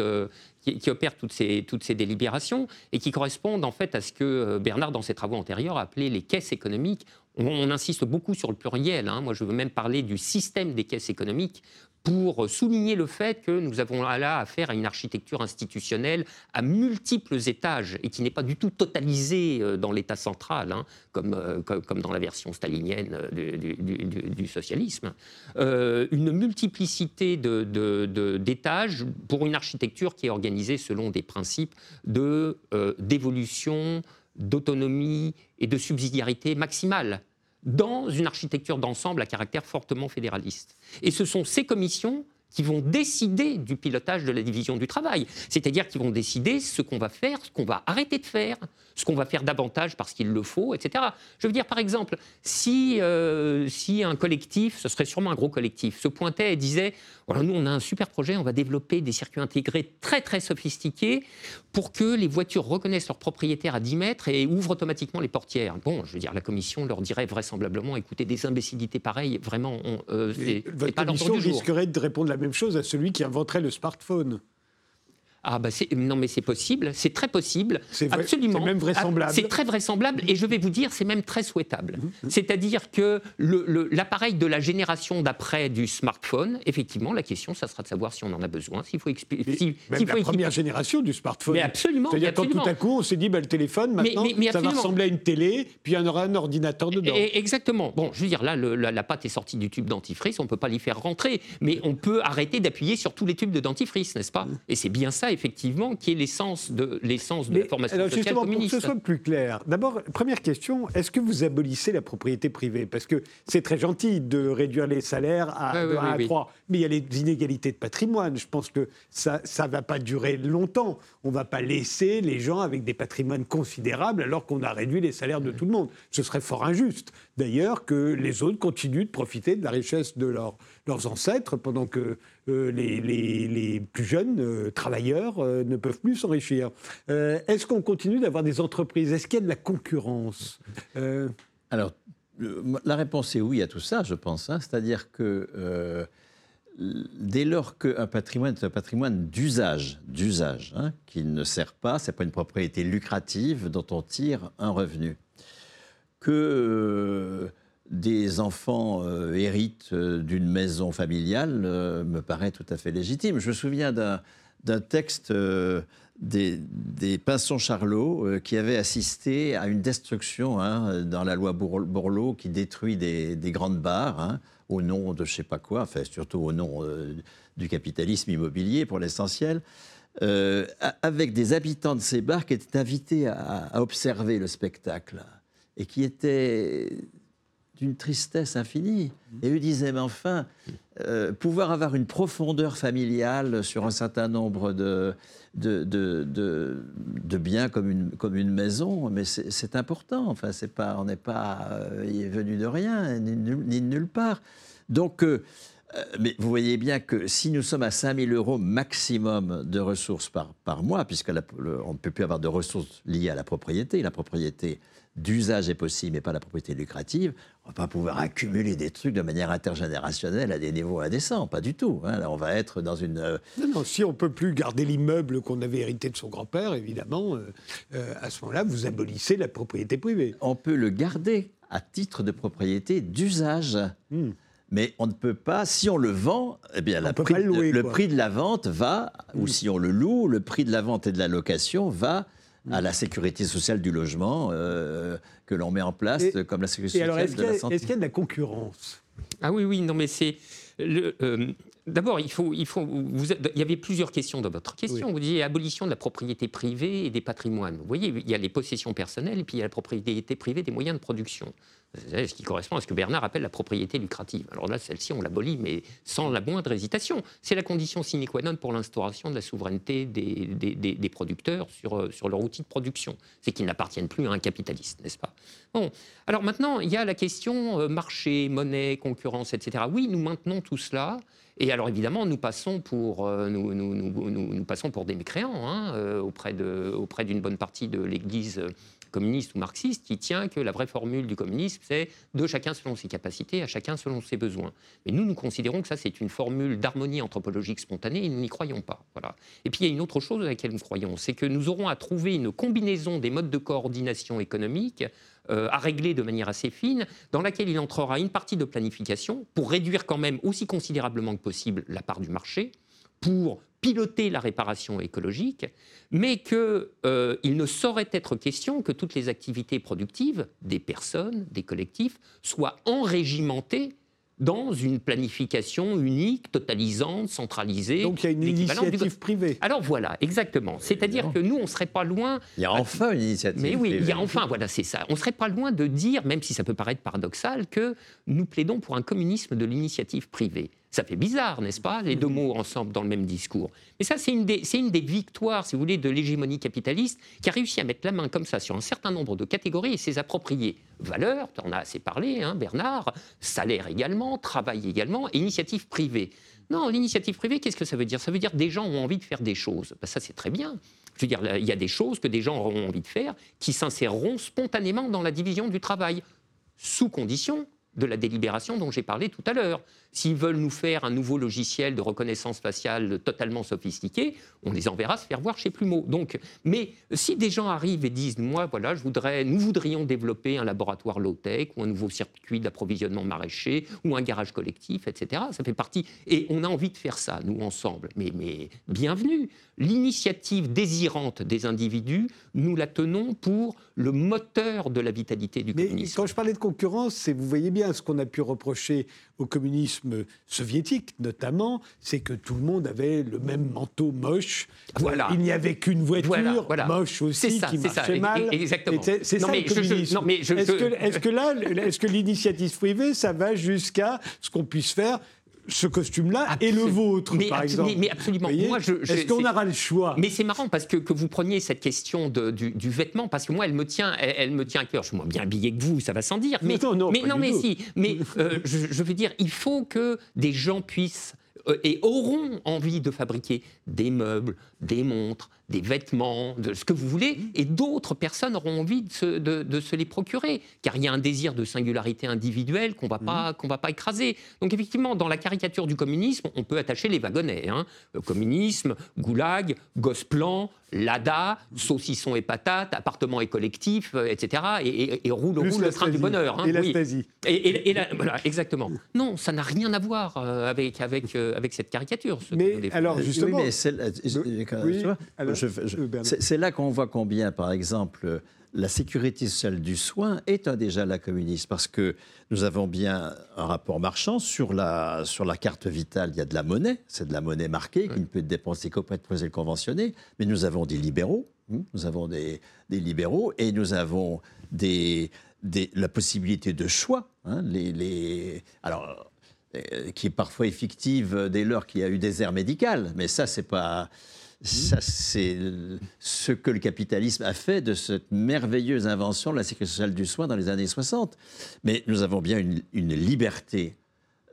euh, qui, opèrent toutes, ces, toutes ces délibérations et qui correspondent en fait à ce que Bernard, dans ses travaux antérieurs, appelait les caisses économiques. On, insiste beaucoup sur le pluriel. Hein. Moi, je veux même parler du système des caisses économiques pour souligner le fait que nous avons là affaire à une architecture institutionnelle à multiples étages et qui n'est pas du tout totalisée euh, dans l'État central, hein, euh, comme, dans la version stalinienne euh, du, socialisme. une multiplicité d'étages de, pour une architecture qui est organisée selon des principes d'évolution, d'autonomie et de subsidiarité maximale dans une architecture d'ensemble à caractère fortement fédéraliste. Et ce sont ces commissions qui vont décider du pilotage de la division du travail. C'est-à-dire qu'ils vont décider ce qu'on va faire, ce qu'on va arrêter de faire, ce qu'on va faire davantage parce qu'il le faut, etc. Je veux dire, par exemple, si, euh, si un collectif, ce serait sûrement un gros collectif, se pointait et disait nous, on a un super projet, on va développer des circuits intégrés très, très sophistiqués pour que les voitures reconnaissent leur propriétaire à 10 mètres et ouvrent automatiquement les portières. Bon, je veux dire, la commission leur dirait vraisemblablement écoutez, des imbécilités pareilles, vraiment, on, euh, c'est pas commission risquerait de répondre la même chose à celui qui inventerait le smartphone. Ah bah non mais c'est possible, c'est très possible, c'est absolument. C'est même vraisemblable. C'est très vraisemblable et je vais vous dire c'est même très souhaitable. Mhm. Mhm. C'est-à-dire que l'appareil de la génération d'après du smartphone, effectivement, la question ça sera de savoir si on en a besoin, s'il faut expliquer. même la première génération du smartphone. Mais absolument. C'est-à-dire quand tout à coup on s'est dit bah, le téléphone maintenant ça va ressembler à une télé, puis il y en aura un ordinateur dedans. Et, exactement. Bon, je veux dire là la, la, pâte est sortie du tube dentifrice, on peut pas l'y faire rentrer, mais on peut arrêter d'appuyer sur tous les tubes de dentifrice, n'est-ce pas? Mhm. Et c'est bien ça effectivement, qui est l'essence de, l'essence de la formation alors sociale communiste. Pour que ce soit plus clair, d'abord, première question, est-ce que vous abolissez la propriété privée? Parce que c'est très gentil de réduire les salaires à, 1 à 3, mais il y a les inégalités de patrimoine. Je pense que ça ne va pas durer longtemps. On ne va pas laisser les gens avec des patrimoines considérables alors qu'on a réduit les salaires de tout le monde. Ce serait fort injuste, d'ailleurs, que les autres continuent de profiter de la richesse de leur leurs ancêtres, pendant que euh, les, plus jeunes euh, travailleurs euh, ne peuvent plus s'enrichir. Est-ce qu'on continue d'avoir des entreprises? Est-ce qu'il y a de la concurrence? Alors, la réponse est oui à tout ça, je pense. Hein. C'est-à-dire que dès lors qu'un patrimoine est un patrimoine d'usage, d'usage, hein, qui ne sert pas, c'est pas une propriété lucrative dont on tire un revenu, que des enfants euh, héritent euh, d'une maison familiale euh, me paraît tout à fait légitime. Je me souviens d'un texte des, des Pinsons Charlot qui avait assisté à une destruction hein, dans la loi Bourlot qui détruit des, grandes barres hein, au nom de je ne sais pas quoi, enfin surtout au nom du capitalisme immobilier pour l'essentiel. avec des habitants de ces bars qui étaient invités à observer le spectacle et qui étaient d'une tristesse infinie. Et eux disaient, mais enfin, euh, pouvoir avoir une profondeur familiale sur un certain nombre de, de, de, biens comme une, comme une maison, mais c'est important. Enfin, c'est pas, on n'est pas euh, venu de rien, ni, de nulle part. Donc, euh, mais vous voyez bien que si nous sommes à 5 000 euros maximum de ressources par, par mois, puisqu'on ne peut plus avoir de ressources liées à la propriété, la propriété d'usage est possible, mais pas la propriété lucrative, on va pas pouvoir accumuler des trucs de manière intergénérationnelle à des niveaux indécents, pas du tout. Hein. Là, on va être dans une... Euh, non, si on peut plus garder l'immeuble qu'on avait hérité de son grand-père, évidemment, euh, euh, à ce moment-là, vous abolissez la propriété privée. On peut le garder à titre de propriété d'usage. Hmm. Mais on ne peut pas, si on le vend, eh bien, le, prix de la vente va, ou hmm. si on le loue, le prix de la vente et de la location va à la sécurité sociale du logement euh, que l'on met en place, comme la sécurité sociale de la santé. Est-ce qu'il y a de la concurrence? Ah oui, oui, non, mais c'est. Euh, d'abord, il, faut, il, faut, vous, il y avait plusieurs questions dans votre question. Vous disiez abolition de la propriété privée et des patrimoines. Vous voyez, il y a les possessions personnelles et puis il y a la propriété privée des moyens de production ce qui correspond à ce que Bernard appelle la propriété lucrative. Alors là, celle-ci, on l'abolit, mais sans la moindre hésitation. C'est la condition sine qua non pour l'instauration de la souveraineté des, des, producteurs sur, euh, sur leur outil de production. C'est qu'ils n'appartiennent plus à un capitaliste, n'est-ce pas? Bon, alors maintenant, il y a la question euh, marché, monnaie, concurrence, etc. Oui, nous maintenons tout cela. Et alors évidemment, nous passons pour, euh, nous, passons pour des mécréants hein, euh, auprès d'une bonne partie de l'Église communiste ou marxiste qui tient que la vraie formule du communisme, c'est de chacun selon ses capacités, à chacun selon ses besoins. Mais nous, nous considérons que ça, c'est une formule d'harmonie anthropologique spontanée et nous n'y croyons pas. Voilà. Et puis, il y a une autre chose à laquelle nous croyons, c'est que nous aurons à trouver une combinaison des modes de coordination économique euh, à régler de manière assez fine, dans laquelle il entrera une partie de planification pour réduire quand même aussi considérablement que possible la part du marché, pour piloter la réparation écologique, mais qu'il euh, ne saurait être question que toutes les activités productives des personnes, des collectifs, soient enrégimentées dans une planification unique, totalisante, centralisée. Donc il y a une initiative privée. Alors voilà, exactement. C'est-à-dire que nous, on ne serait pas loin. Il y a enfin une initiative Mais oui, il y a enfin, voilà, c'est ça. On ne serait pas loin de dire, même si ça peut paraître paradoxal, que nous plaidons pour un communisme de l'initiative privée. Ça fait bizarre, n'est-ce pas, les deux mots ensemble dans le même discours. Mais ça, c'est une, une, des victoires, si vous voulez, de l'hégémonie capitaliste qui a réussi à mettre la main comme ça sur un certain nombre de catégories et s'est approprié valeur, tu en as assez parlé, hein, Bernard, salaire également, travail également, et initiative privée. Non, l'initiative privée, qu'est-ce que ça veut dire? Ça veut dire des gens ont envie de faire des choses. Ben, ça, c'est très bien. Je veux dire, il y a des choses que des gens auront envie de faire qui s'inséreront spontanément dans la division du travail, sous condition de la délibération dont j'ai parlé tout à l'heure. S'ils veulent nous faire un nouveau logiciel de reconnaissance faciale totalement sophistiqué, on les enverra se faire voir chez Plumeau. Donc, mais si des gens arrivent et disent, moi, voilà, je voudrais, nous voudrions développer un laboratoire low-tech ou un nouveau circuit d'approvisionnement maraîcher ou un garage collectif, etc., ça fait partie. Et on a envie de faire ça, nous, ensemble. Mais, mais bienvenue. L'initiative désirante des individus, nous la tenons pour le moteur de la vitalité du mais Quand je parlais de concurrence, vous voyez bien ce qu'on a pu reprocher au communisme soviétique notamment, c'est que tout le monde avait le même manteau moche. Voilà. Il n'y avait qu'une voiture moche aussi qui marchait mal. Exactement. C'est ça le communisme. Est-ce que, là, est-ce que l'initiative privée, ça va jusqu'à ce qu'on puisse faire ce costume-là et le vôtre, par exemple. Mais, absolument. Est-ce qu'on aura le choix Mais c'est marrant parce que, que, vous preniez cette question de, du, vêtement, parce que moi, elle me tient, elle, me tient à cœur. Je suis moins bien habillé que vous, ça va sans dire. Mais non, non, mais, non, mais si. Mais euh, je, veux dire, il faut que des gens puissent euh, et auront envie de fabriquer des meubles, des montres, des vêtements, de ce que vous voulez, mmh. et d'autres personnes auront envie de se, de, se, les procurer, car il y a un désir de singularité individuelle qu'on va mmh. pas qu'on va pas écraser. Donc effectivement, dans la caricature du communisme, on peut attacher les wagonnets. Hein. communisme, goulag, gosse plan, Lada, saucisson et patates, appartement et collectif, euh, etc. Et, roule, roule le train du bonheur. Hein, et oui. Et, et voilà, exactement. Non, ça n'a rien à voir euh, avec, avec, euh, avec cette caricature. mais alors, justement... Oui, c'est là qu'on voit combien, par exemple, la sécurité sociale du soin est un déjà la communiste, parce que nous avons bien un rapport marchand sur la, sur la carte vitale, il y a de la monnaie, c'est de la monnaie marquée qui ne peut être dépensée qu'auprès de le conventionné, mais nous avons des libéraux, hein, nous avons des, des, libéraux et nous avons des, des, la possibilité de choix. Hein, les, les, alors, euh, qui est parfois effective dès lors qu'il y a eu des aires médicales, mais ça, c'est pas ça, c'est ce que le capitalisme a fait de cette merveilleuse invention de la sécurité sociale du soin dans les années 60. Mais nous avons bien une, liberté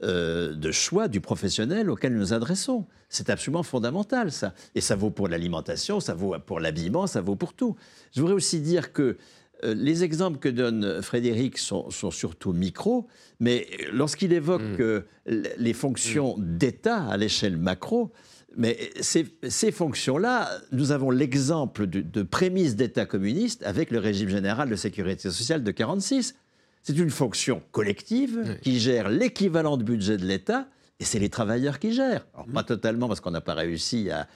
euh, de choix du professionnel auquel nous nous adressons. C'est absolument fondamental, ça. Et ça vaut pour l'alimentation, ça vaut pour l'habillement, ça vaut pour tout. Je voudrais aussi dire que euh, les exemples que donne Frédéric sont, surtout micro, mais lorsqu'il évoque mm. euh, les fonctions d'État à l'échelle macro, mais ces, fonctions-là, nous avons l'exemple de, de prémices d'État communiste avec le régime général de sécurité sociale de 1946. C'est une fonction collective qui gère l'équivalent de budget de l'État, et c'est les travailleurs qui gèrent. Alors, pas totalement, parce qu'on n'a pas réussi à,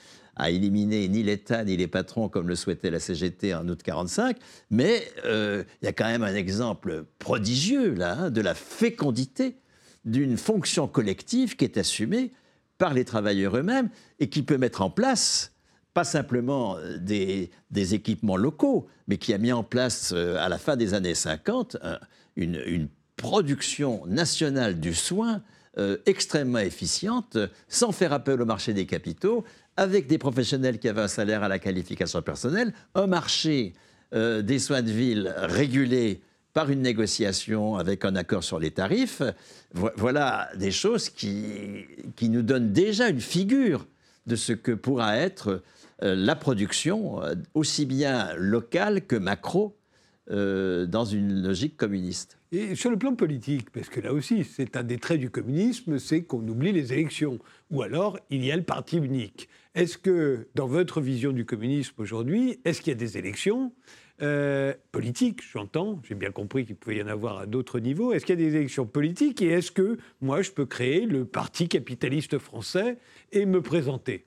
éliminer ni l'État ni les patrons comme le souhaitait la CGT en août 45, mais euh, il y a quand même un exemple prodigieux là hein, de la fécondité d'une fonction collective qui est assumée par les travailleurs eux-mêmes et qui peut mettre en place pas simplement euh, des, équipements locaux, mais qui a mis en place euh, à la fin des années 50 une, production nationale du soin euh, extrêmement efficiente, sans faire appel au marché des capitaux, avec des professionnels qui avaient un salaire à la qualification personnelle, un marché des soins de ville régulé par une négociation avec un accord sur les tarifs. Voilà des choses qui, qui nous donnent déjà une figure de ce que pourra être euh, la production, euh, aussi bien locale que macro, euh, dans une logique communiste. Et sur le plan politique, parce que là aussi, c'est un des traits du communisme, c'est qu'on oublie les élections. Ou alors, il y a le parti unique. Est-ce que, dans votre vision du communisme aujourd'hui, est-ce qu'il y a des élections? Euh, politiques, j'entends, j'ai bien compris qu'il pouvait y en avoir à d'autres niveaux. Est-ce qu'il y a des élections politiques et est-ce que moi je peux créer le Parti capitaliste français et me présenter?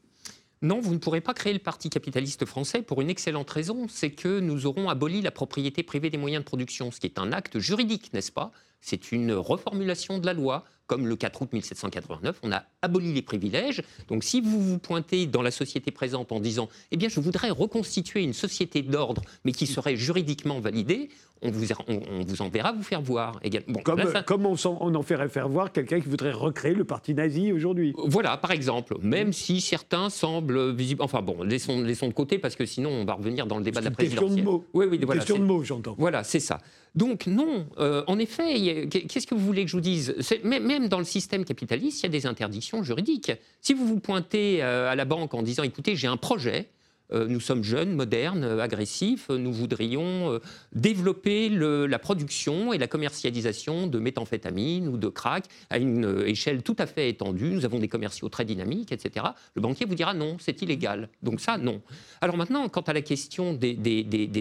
Non, vous ne pourrez pas créer le Parti capitaliste français pour une excellente raison, c'est que nous aurons aboli la propriété privée des moyens de production, ce qui est un acte juridique, n'est-ce pas? C'est une reformulation de la loi comme le 4 août 1789, on a aboli les privilèges. Donc si vous vous pointez dans la société présente en disant Eh bien, je voudrais reconstituer une société d'ordre, mais qui serait juridiquement validée, on vous, on, vous enverra vous faire voir. Bon, comme, comme on, on, en ferait faire voir quelqu'un qui voudrait recréer le parti nazi aujourd'hui. Voilà, par exemple. Même si certains semblent visibles. Enfin bon, laissons, laissons de côté parce que sinon on va revenir dans le débat de la présidentielle. Question de mots. Oui, oui, voilà, question de mots, j'entends. Voilà, c'est ça. Donc non, euh, en effet, qu'est-ce que vous voulez que je vous dise? Même dans le système capitaliste, il y a des interdictions juridiques. Si vous vous pointez euh, à la banque en disant, écoutez, j'ai un projet, nous sommes jeunes, modernes, euh, agressifs. Nous voudrions euh, développer la production et la commercialisation de méthamphétamine ou de crack à une échelle tout à fait étendue. Nous avons des commerciaux très dynamiques, etc. Le banquier vous dira non, c'est illégal. Donc ça, non. Alors maintenant, quant à la question des,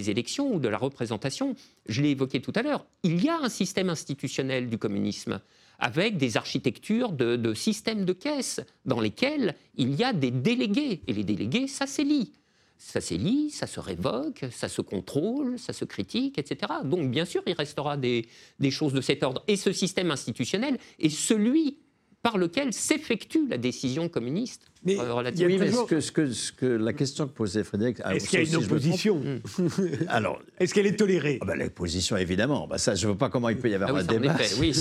élections ou de la représentation, je l'ai évoqué tout à l'heure, il y a un système institutionnel du communisme avec des architectures de, de systèmes de caisses dans lesquels il y a des délégués. Et les délégués, ça s'élit ça s'élit, ça se révoque, ça se contrôle, ça se critique, etc. Donc bien sûr, il restera des, choses de cet ordre. Et ce système institutionnel est celui par lequel s'effectue la décision communiste. Mais, euh, oui, mais ce que, ce, que, la question que posait Frédéric... Est-ce qu'il y a une opposition Alors, Est-ce qu'elle est tolérée? Ah ben, L'opposition, évidemment. Bah, ça, je ne vois pas comment il peut y avoir ah un débat. oui.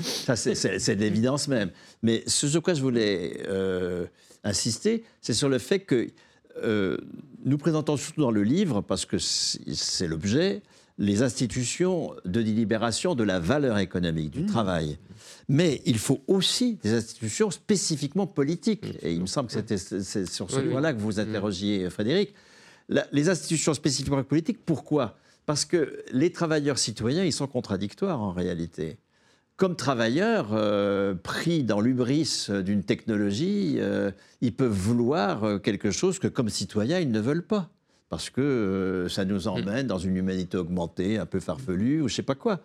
ça, c'est l'évidence même. Mais ce sur quoi je voulais euh, insister, c'est sur le fait que euh, nous présentons surtout dans le livre, parce que c'est l'objet, les institutions de délibération de la valeur économique du mmh. travail. Mais il faut aussi des institutions spécifiquement politiques. Et il me semble que c'était sur ce point-là que vous mmh. interrogiez, Frédéric. les institutions spécifiquement politiques, pourquoi? Parce que les travailleurs citoyens, ils sont contradictoires en réalité comme travailleurs euh, pris dans l'ubris d'une technologie, euh, ils peuvent vouloir euh, quelque chose que comme citoyens, ils ne veulent pas. Parce que ça nous emmène dans une humanité augmentée, un peu farfelue, ou je ne sais pas quoi.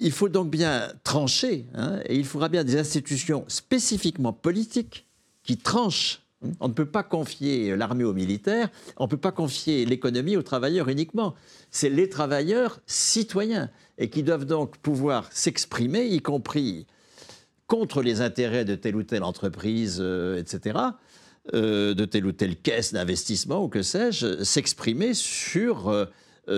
Il faut donc bien trancher, hein, et il faudra bien des institutions spécifiquement politiques qui tranchent on ne peut pas confier l'armée aux militaires, on ne peut pas confier l'économie aux travailleurs uniquement. C'est les travailleurs citoyens et qui doivent donc pouvoir s'exprimer, y compris contre les intérêts de telle ou telle entreprise, euh, etc., euh, de telle ou telle caisse d'investissement ou que sais-je, s'exprimer sur euh,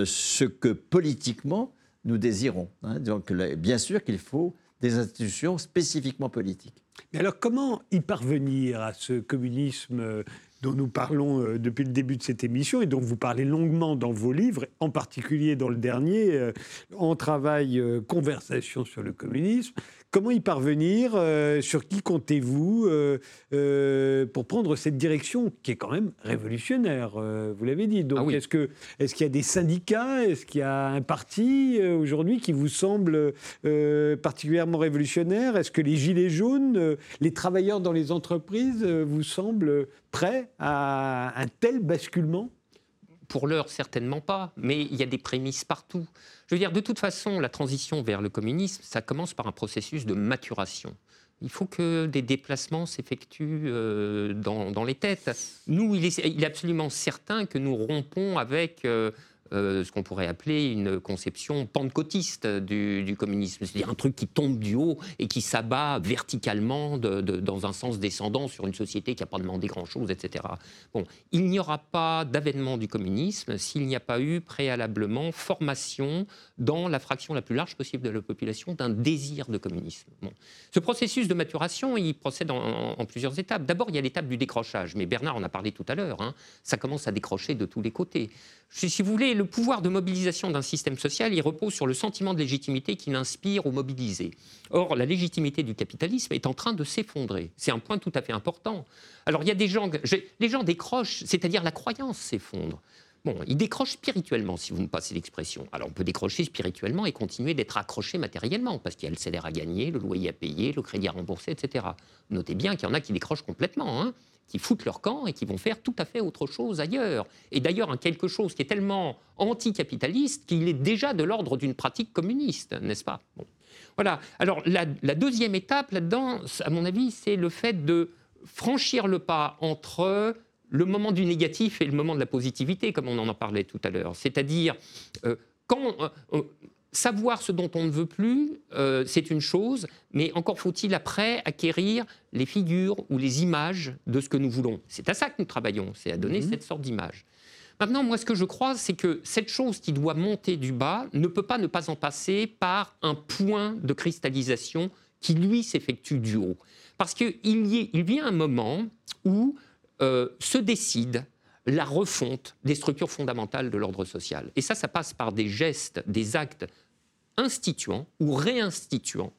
ce que politiquement nous désirons. Hein. Donc bien sûr qu'il faut des institutions spécifiquement politiques. Mais alors comment y parvenir à ce communisme dont nous parlons euh, depuis le début de cette émission et dont vous parlez longuement dans vos livres, en particulier dans le dernier, euh, En travail, euh, conversation sur le communisme. Comment y parvenir euh, Sur qui comptez-vous pour prendre cette direction qui est quand même révolutionnaire Vous l'avez dit. Donc, ah est-ce que est-ce qu'il y a des syndicats Est-ce qu'il y a un parti aujourd'hui qui vous semble particulièrement révolutionnaire? Est-ce que les gilets jaunes, les travailleurs dans les entreprises, vous semblent prêts à un tel basculement? Pour l'heure, certainement pas, mais il y a des prémices partout. Je veux dire, de toute façon, la transition vers le communisme, ça commence par un processus de maturation. Il faut que des déplacements s'effectuent euh, dans, les têtes. Nous, il est, absolument certain que nous rompons avec euh, euh, ce qu'on pourrait appeler une conception pentecôtiste du, communisme, c'est-à-dire un truc qui tombe du haut et qui s'abat verticalement dans un sens descendant sur une société qui n'a pas demandé grand-chose, etc. Bon, il n'y aura pas d'avènement du communisme s'il n'y a pas eu préalablement formation dans la fraction la plus large possible de la population d'un désir de communisme. Ce processus de maturation, il procède en, plusieurs étapes. D'abord, il y a l'étape du décrochage, mais Bernard en a parlé tout à l'heure, hein. ça commence à décrocher de tous les côtés. Si vous voulez, le pouvoir de mobilisation d'un système social, il repose sur le sentiment de légitimité qu'il inspire aux mobilisés. Or, la légitimité du capitalisme est en train de s'effondrer. C'est un point tout à fait important. Alors, il y a des gens, les gens décrochent, c'est-à-dire la croyance s'effondre. Bon, il décroche spirituellement, si vous me passez l'expression. Alors on peut décrocher spirituellement et continuer d'être accroché matériellement, parce qu'il y a le salaire à gagner, le loyer à payer, le crédit à rembourser, etc. Notez bien qu'il y en a qui décrochent complètement, hein, qui foutent leur camp et qui vont faire tout à fait autre chose ailleurs. Et d'ailleurs, un quelque chose qui est tellement anticapitaliste qu'il est déjà de l'ordre d'une pratique communiste, n'est-ce pas? Voilà. Alors la, deuxième étape là-dedans, à mon avis, c'est le fait de franchir le pas entre le moment du négatif et le moment de la positivité, comme on en parlé tout à l'heure. C'est-à-dire, euh, quand euh, euh, savoir ce dont on ne veut plus, c'est une chose, mais encore faut-il après acquérir les figures ou les images de ce que nous voulons. C'est à ça que nous travaillons, c'est à donner mhm. cette sorte d'image. Maintenant, moi, ce que je crois, c'est que cette chose qui doit monter du bas ne peut pas ne pas en passer par un point de cristallisation qui, lui, s'effectue du haut. Parce qu'il il vient un moment où euh, se décide la refonte des structures fondamentales de l'ordre social. Et ça, ça passe par des gestes, des actes instituants ou réinstituants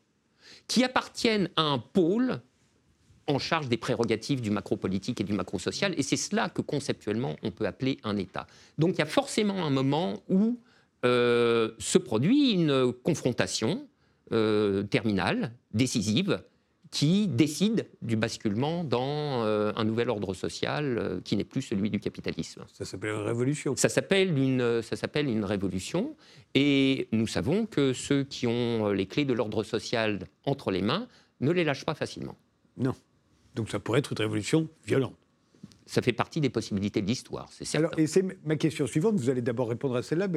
qui appartiennent à un pôle en charge des prérogatives du macro-politique et du macro-social. Et c'est cela que conceptuellement on peut appeler un État. Donc il y a forcément un moment où euh, se produit une confrontation euh, terminale, décisive, qui décide du basculement dans euh, un nouvel ordre social euh, qui n'est plus celui du capitalisme. Ça s'appelle une révolution. Ça s'appelle une, ça s'appelle une révolution. Et nous savons que ceux qui ont les clés de l'ordre social entre les mains ne les lâchent pas facilement. Non. Donc ça pourrait être une révolution violente. Ça fait partie des possibilités de l'histoire, c'est certain. Alors, et c'est ma question suivante. Vous allez d'abord répondre à celle-là,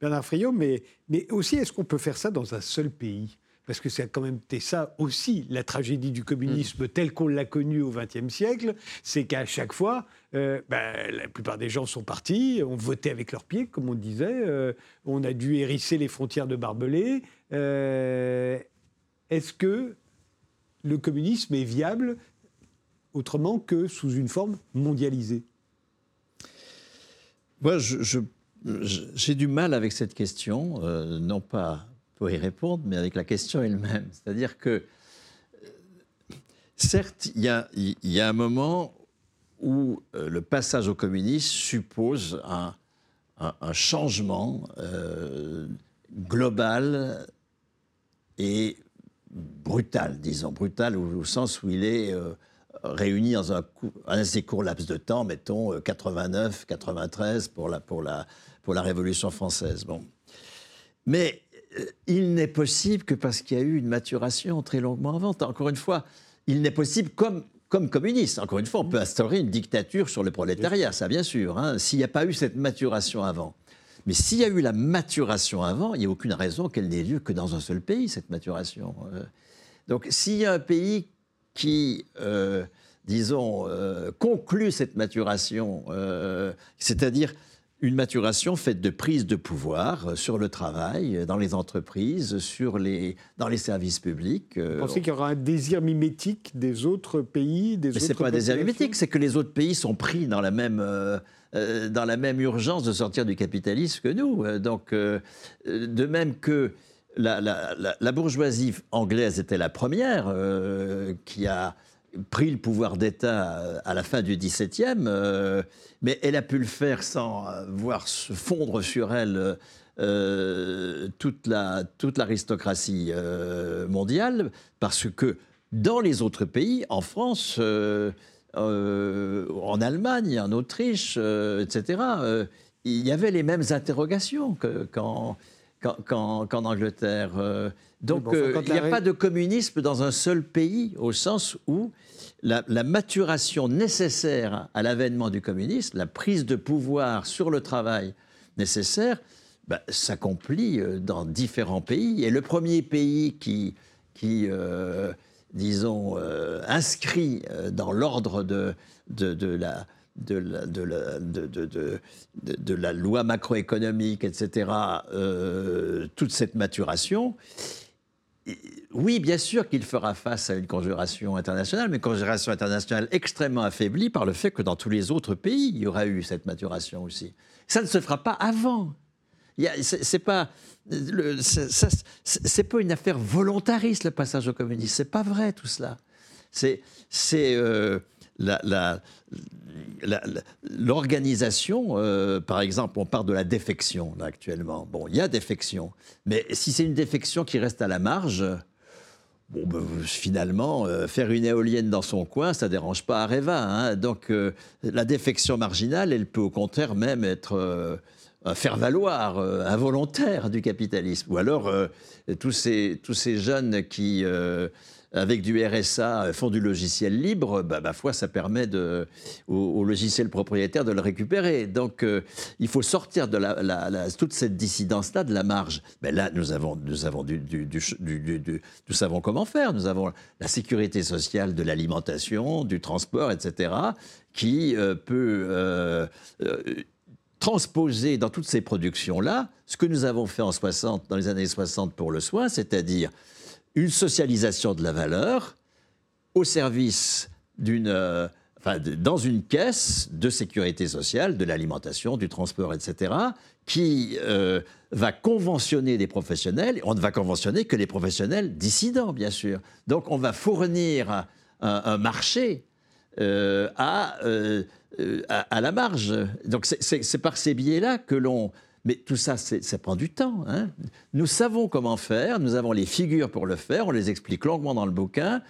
Bernard Friot, mais, mais aussi, est-ce qu'on peut faire ça dans un seul pays? Parce que c'est quand même ça aussi la tragédie du communisme mm. tel qu'on l'a connu au XXe siècle, c'est qu'à chaque fois, euh, ben, la plupart des gens sont partis, ont voté avec leurs pieds, comme on disait, euh, on a dû hérisser les frontières de barbelés. Euh, est-ce que le communisme est viable autrement que sous une forme mondialisée? Moi, j'ai du mal avec cette question, non pas pour y répondre, mais avec la question elle-même. C'est-à-dire que, euh, certes, il y a, un moment où euh, le passage au communisme suppose un, changement euh, global et brutal, disons, brutal au, sens où il est réuni dans un, assez court laps de temps, mettons 89, 93 pour la, pour la, Révolution française. Bon. Mais il n'est possible que parce qu'il y a eu une maturation très longuement avant. Encore une fois, il n'est possible comme, comme communiste. Encore une fois, on peut instaurer une dictature sur le prolétariat, ça bien sûr, hein, s'il n'y a pas eu cette maturation avant. Mais s'il y a eu la maturation avant, il n'y a aucune raison qu'elle n'ait lieu que dans un seul pays, cette maturation. Euh. donc s'il y a un pays qui, euh, disons, conclut cette maturation, c'est-à-dire une maturation faite de prise de pouvoir euh, sur le travail, euh, dans les entreprises, sur les, dans les services publics. Euh, Vous pensez qu'il y aura un désir mimétique des autres pays des Mais ce n'est pas un désir mimétique, c'est que les autres pays sont pris dans la même... dans la même urgence de sortir du capitalisme que nous. Donc, de même que la, la, la, bourgeoisie anglaise était la première qui a pris le pouvoir d'État à la fin du XVIIe, euh, mais elle a pu le faire sans voir se fondre sur elle euh, toute l'aristocratie toute euh, mondiale, parce que dans les autres pays, en France, en Allemagne, en Autriche, etc., il y avait les mêmes interrogations qu'en Angleterre. Donc il n'y a pas de communisme dans un seul pays, au sens où la, maturation nécessaire à l'avènement du communisme, la prise de pouvoir sur le travail nécessaire, bah, s'accomplit euh, dans différents pays. Et le premier pays qui, qui euh, disons, euh, inscrit dans l'ordre de, de, la de la, de, la, de, de la, loi macroéconomique, etc., toute cette maturation, oui, bien sûr qu'il fera face à une conjuration internationale, mais une conjuration internationale extrêmement affaiblie par le fait que dans tous les autres pays, il y aura eu cette maturation aussi. Ça ne se fera pas avant. C'est pas, c'est pas une affaire volontariste le passage au communisme. C'est pas vrai tout cela. C'est euh, l'organisation. Euh, par exemple, on parle de la défection actuellement. Bon, il y a défection, mais si c'est une défection qui reste à la marge. Ben, finalement, euh, faire une éolienne dans son coin, ça dérange pas Areva. Hein. Donc, la défection marginale, elle peut au contraire même être faire valoir involontaire du capitalisme. Ou alors, tous ces jeunes qui avec du RSA, font du logiciel libre, bah, ma foi, ça permet au, logiciel propriétaire de le récupérer. Donc, euh, il faut sortir de toute cette dissidence-là de la marge. Mais là, nous avons, nous avons du, nous savons comment faire. Nous avons la sécurité sociale de l'alimentation, du transport, etc., qui euh, peut euh, transposer dans toutes ces productions-là ce que nous avons fait en 60, dans les années 60 pour le soin, c'est-à-dire une socialisation de la valeur au service d'une, euh, enfin, dans une caisse de sécurité sociale, de l'alimentation, du transport, etc., qui euh, va conventionner des professionnels. On ne va conventionner que les professionnels dissidents, bien sûr. Donc on va fournir un, marché euh, à, à, la marge. Donc c'est par ces biais-là que l'on mais tout ça, ça prend du temps. Hein. Nous savons comment faire, nous avons les figures pour le faire, on les explique longuement dans le bouquin,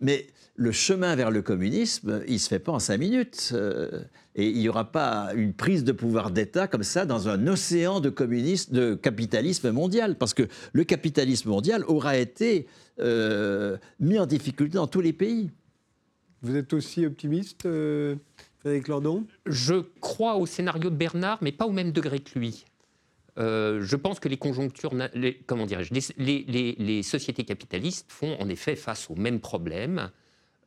mais le chemin vers le communisme, il ne se fait pas en cinq minutes. Euh, et il n'y aura pas une prise de pouvoir d'État comme ça dans un océan de, communisme, de capitalisme mondial, parce que le capitalisme mondial aura été euh, mis en difficulté dans tous les pays. Vous êtes aussi optimiste euh, Frédéric Lordon? Je crois au scénario de Bernard, mais pas au même degré que lui. Euh, je pense que les conjonctures, comment dirais-je, les, sociétés capitalistes font en effet face aux mêmes problèmes.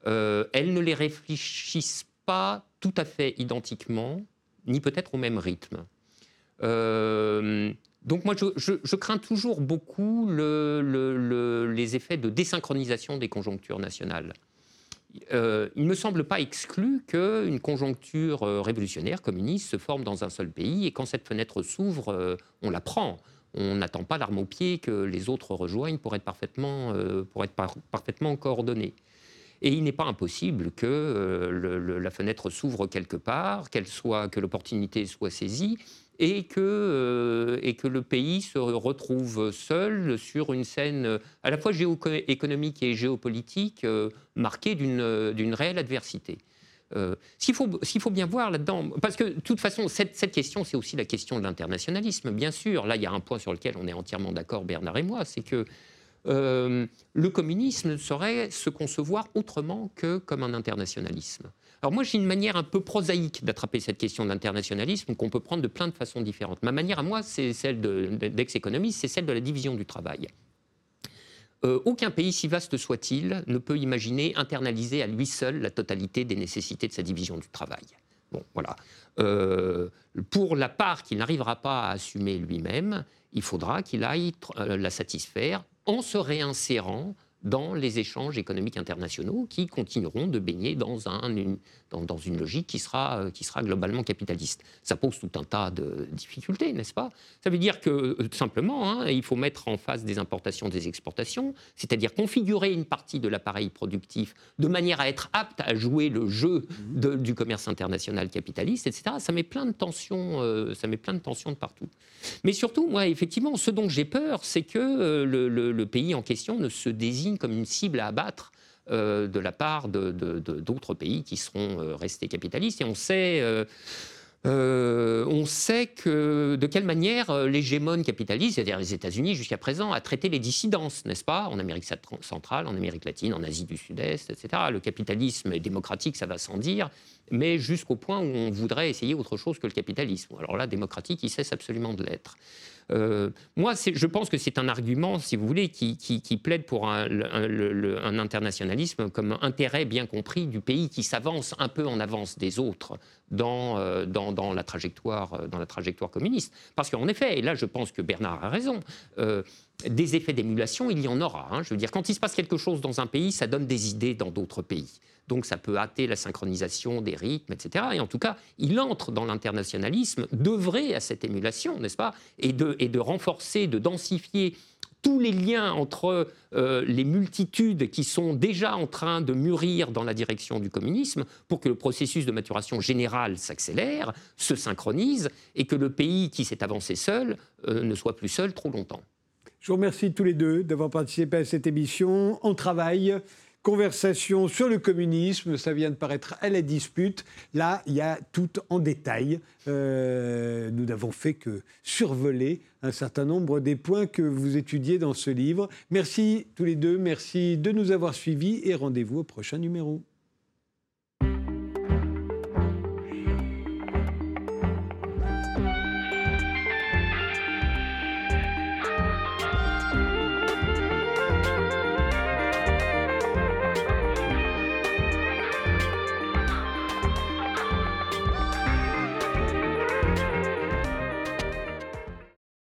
Euh, elles ne les réfléchissent pas tout à fait identiquement, ni peut-être au même rythme. Euh, donc moi, je, crains toujours beaucoup les effets de désynchronisation des conjonctures nationales. Euh, il ne me semble pas exclu qu'une conjoncture euh, révolutionnaire communiste se forme dans un seul pays et quand cette fenêtre s'ouvre, euh, on la prend. On n'attend pas l'arme au pied que les autres rejoignent pour être parfaitement, pour être parfaitement coordonnés. Et il n'est pas impossible que la fenêtre s'ouvre quelque part, qu'elle soit, que l'opportunité soit saisie et que, euh, et que le pays se retrouve seul sur une scène euh, à la fois géoéconomique et géopolitique euh, marquée d'une réelle adversité. S'il faut, faut, bien voir là-dedans, parce que de toute façon, cette question, c'est aussi la question de l'internationalisme, bien sûr. Là, il y a un point sur lequel on est entièrement d'accord, Bernard et moi, c'est que le communisme ne saurait se concevoir autrement que comme un internationalisme. Alors moi, j'ai une manière un peu prosaïque d'attraper cette question de l'internationalisme qu'on peut prendre de plein de façons différentes. Ma manière à moi, c'est celle d'ex-économiste, c'est celle de la division du travail. Euh, aucun pays, si vaste soit-il, ne peut imaginer internaliser à lui seul la totalité des nécessités de sa division du travail. Bon, voilà. Euh, pour la part qu'il n'arrivera pas à assumer lui-même, il faudra qu'il aille euh, la satisfaire en se réinsérant dans les échanges économiques internationaux qui continueront de baigner dans, un, dans, une logique qui sera, euh, qui sera globalement capitaliste. Ça pose tout un tas de difficultés, n'est-ce pas? Ça veut dire que, euh, simplement, hein, il faut mettre en face des importations, des exportations, c'est-à-dire configurer une partie de l'appareil productif de manière à être apte à jouer le jeu du commerce international capitaliste, etc. Ça met plein de tensions, euh, ça met plein de tensions de partout. Mais surtout, moi, effectivement, ce dont j'ai peur, c'est que le pays en question ne se désigne comme une cible à abattre euh, de la part d'autres pays qui seront euh, restés capitalistes. Et on sait. Euh, on sait que, de quelle manière l'hégémone capitaliste, c'est-à-dire les États-Unis jusqu'à présent, a traité les dissidences, n'est-ce pas, en Amérique centrale, en Amérique latine, en Asie du Sud-Est, etc. Le capitalisme est démocratique, ça va sans dire, mais jusqu'au point où on voudrait essayer autre chose que le capitalisme. Alors là, démocratique, il cesse absolument de l'être. Euh, moi, je pense que c'est un argument, si vous voulez, qui, plaide pour un, internationalisme comme intérêt bien compris du pays qui s'avance un peu en avance des autres dans, euh, euh, dans la trajectoire communiste. Parce qu'en effet, et là je pense que Bernard a raison, des effets d'émulation, il y en aura. Hein. Je veux dire, quand il se passe quelque chose dans un pays, ça donne des idées dans d'autres pays. Donc ça peut hâter la synchronisation des rythmes, etc. Et en tout cas, il entre dans l'internationalisme d'œuvrer à cette émulation, n'est-ce pas? Et de, renforcer, de densifier tous les liens entre euh, les multitudes qui sont déjà en train de mûrir dans la direction du communisme pour que le processus de maturation générale s'accélère, se synchronise et que le pays qui s'est avancé seul euh, ne soit plus seul trop longtemps. Je vous remercie tous les deux d'avoir participé à cette émission. On travaille conversation sur le communisme, ça vient de paraître à la dispute. Là, il y a tout en détail. Euh, nous n'avons fait que survoler un certain nombre des points que vous étudiez dans ce livre. Merci tous les deux, merci de nous avoir suivis et rendez-vous au prochain numéro.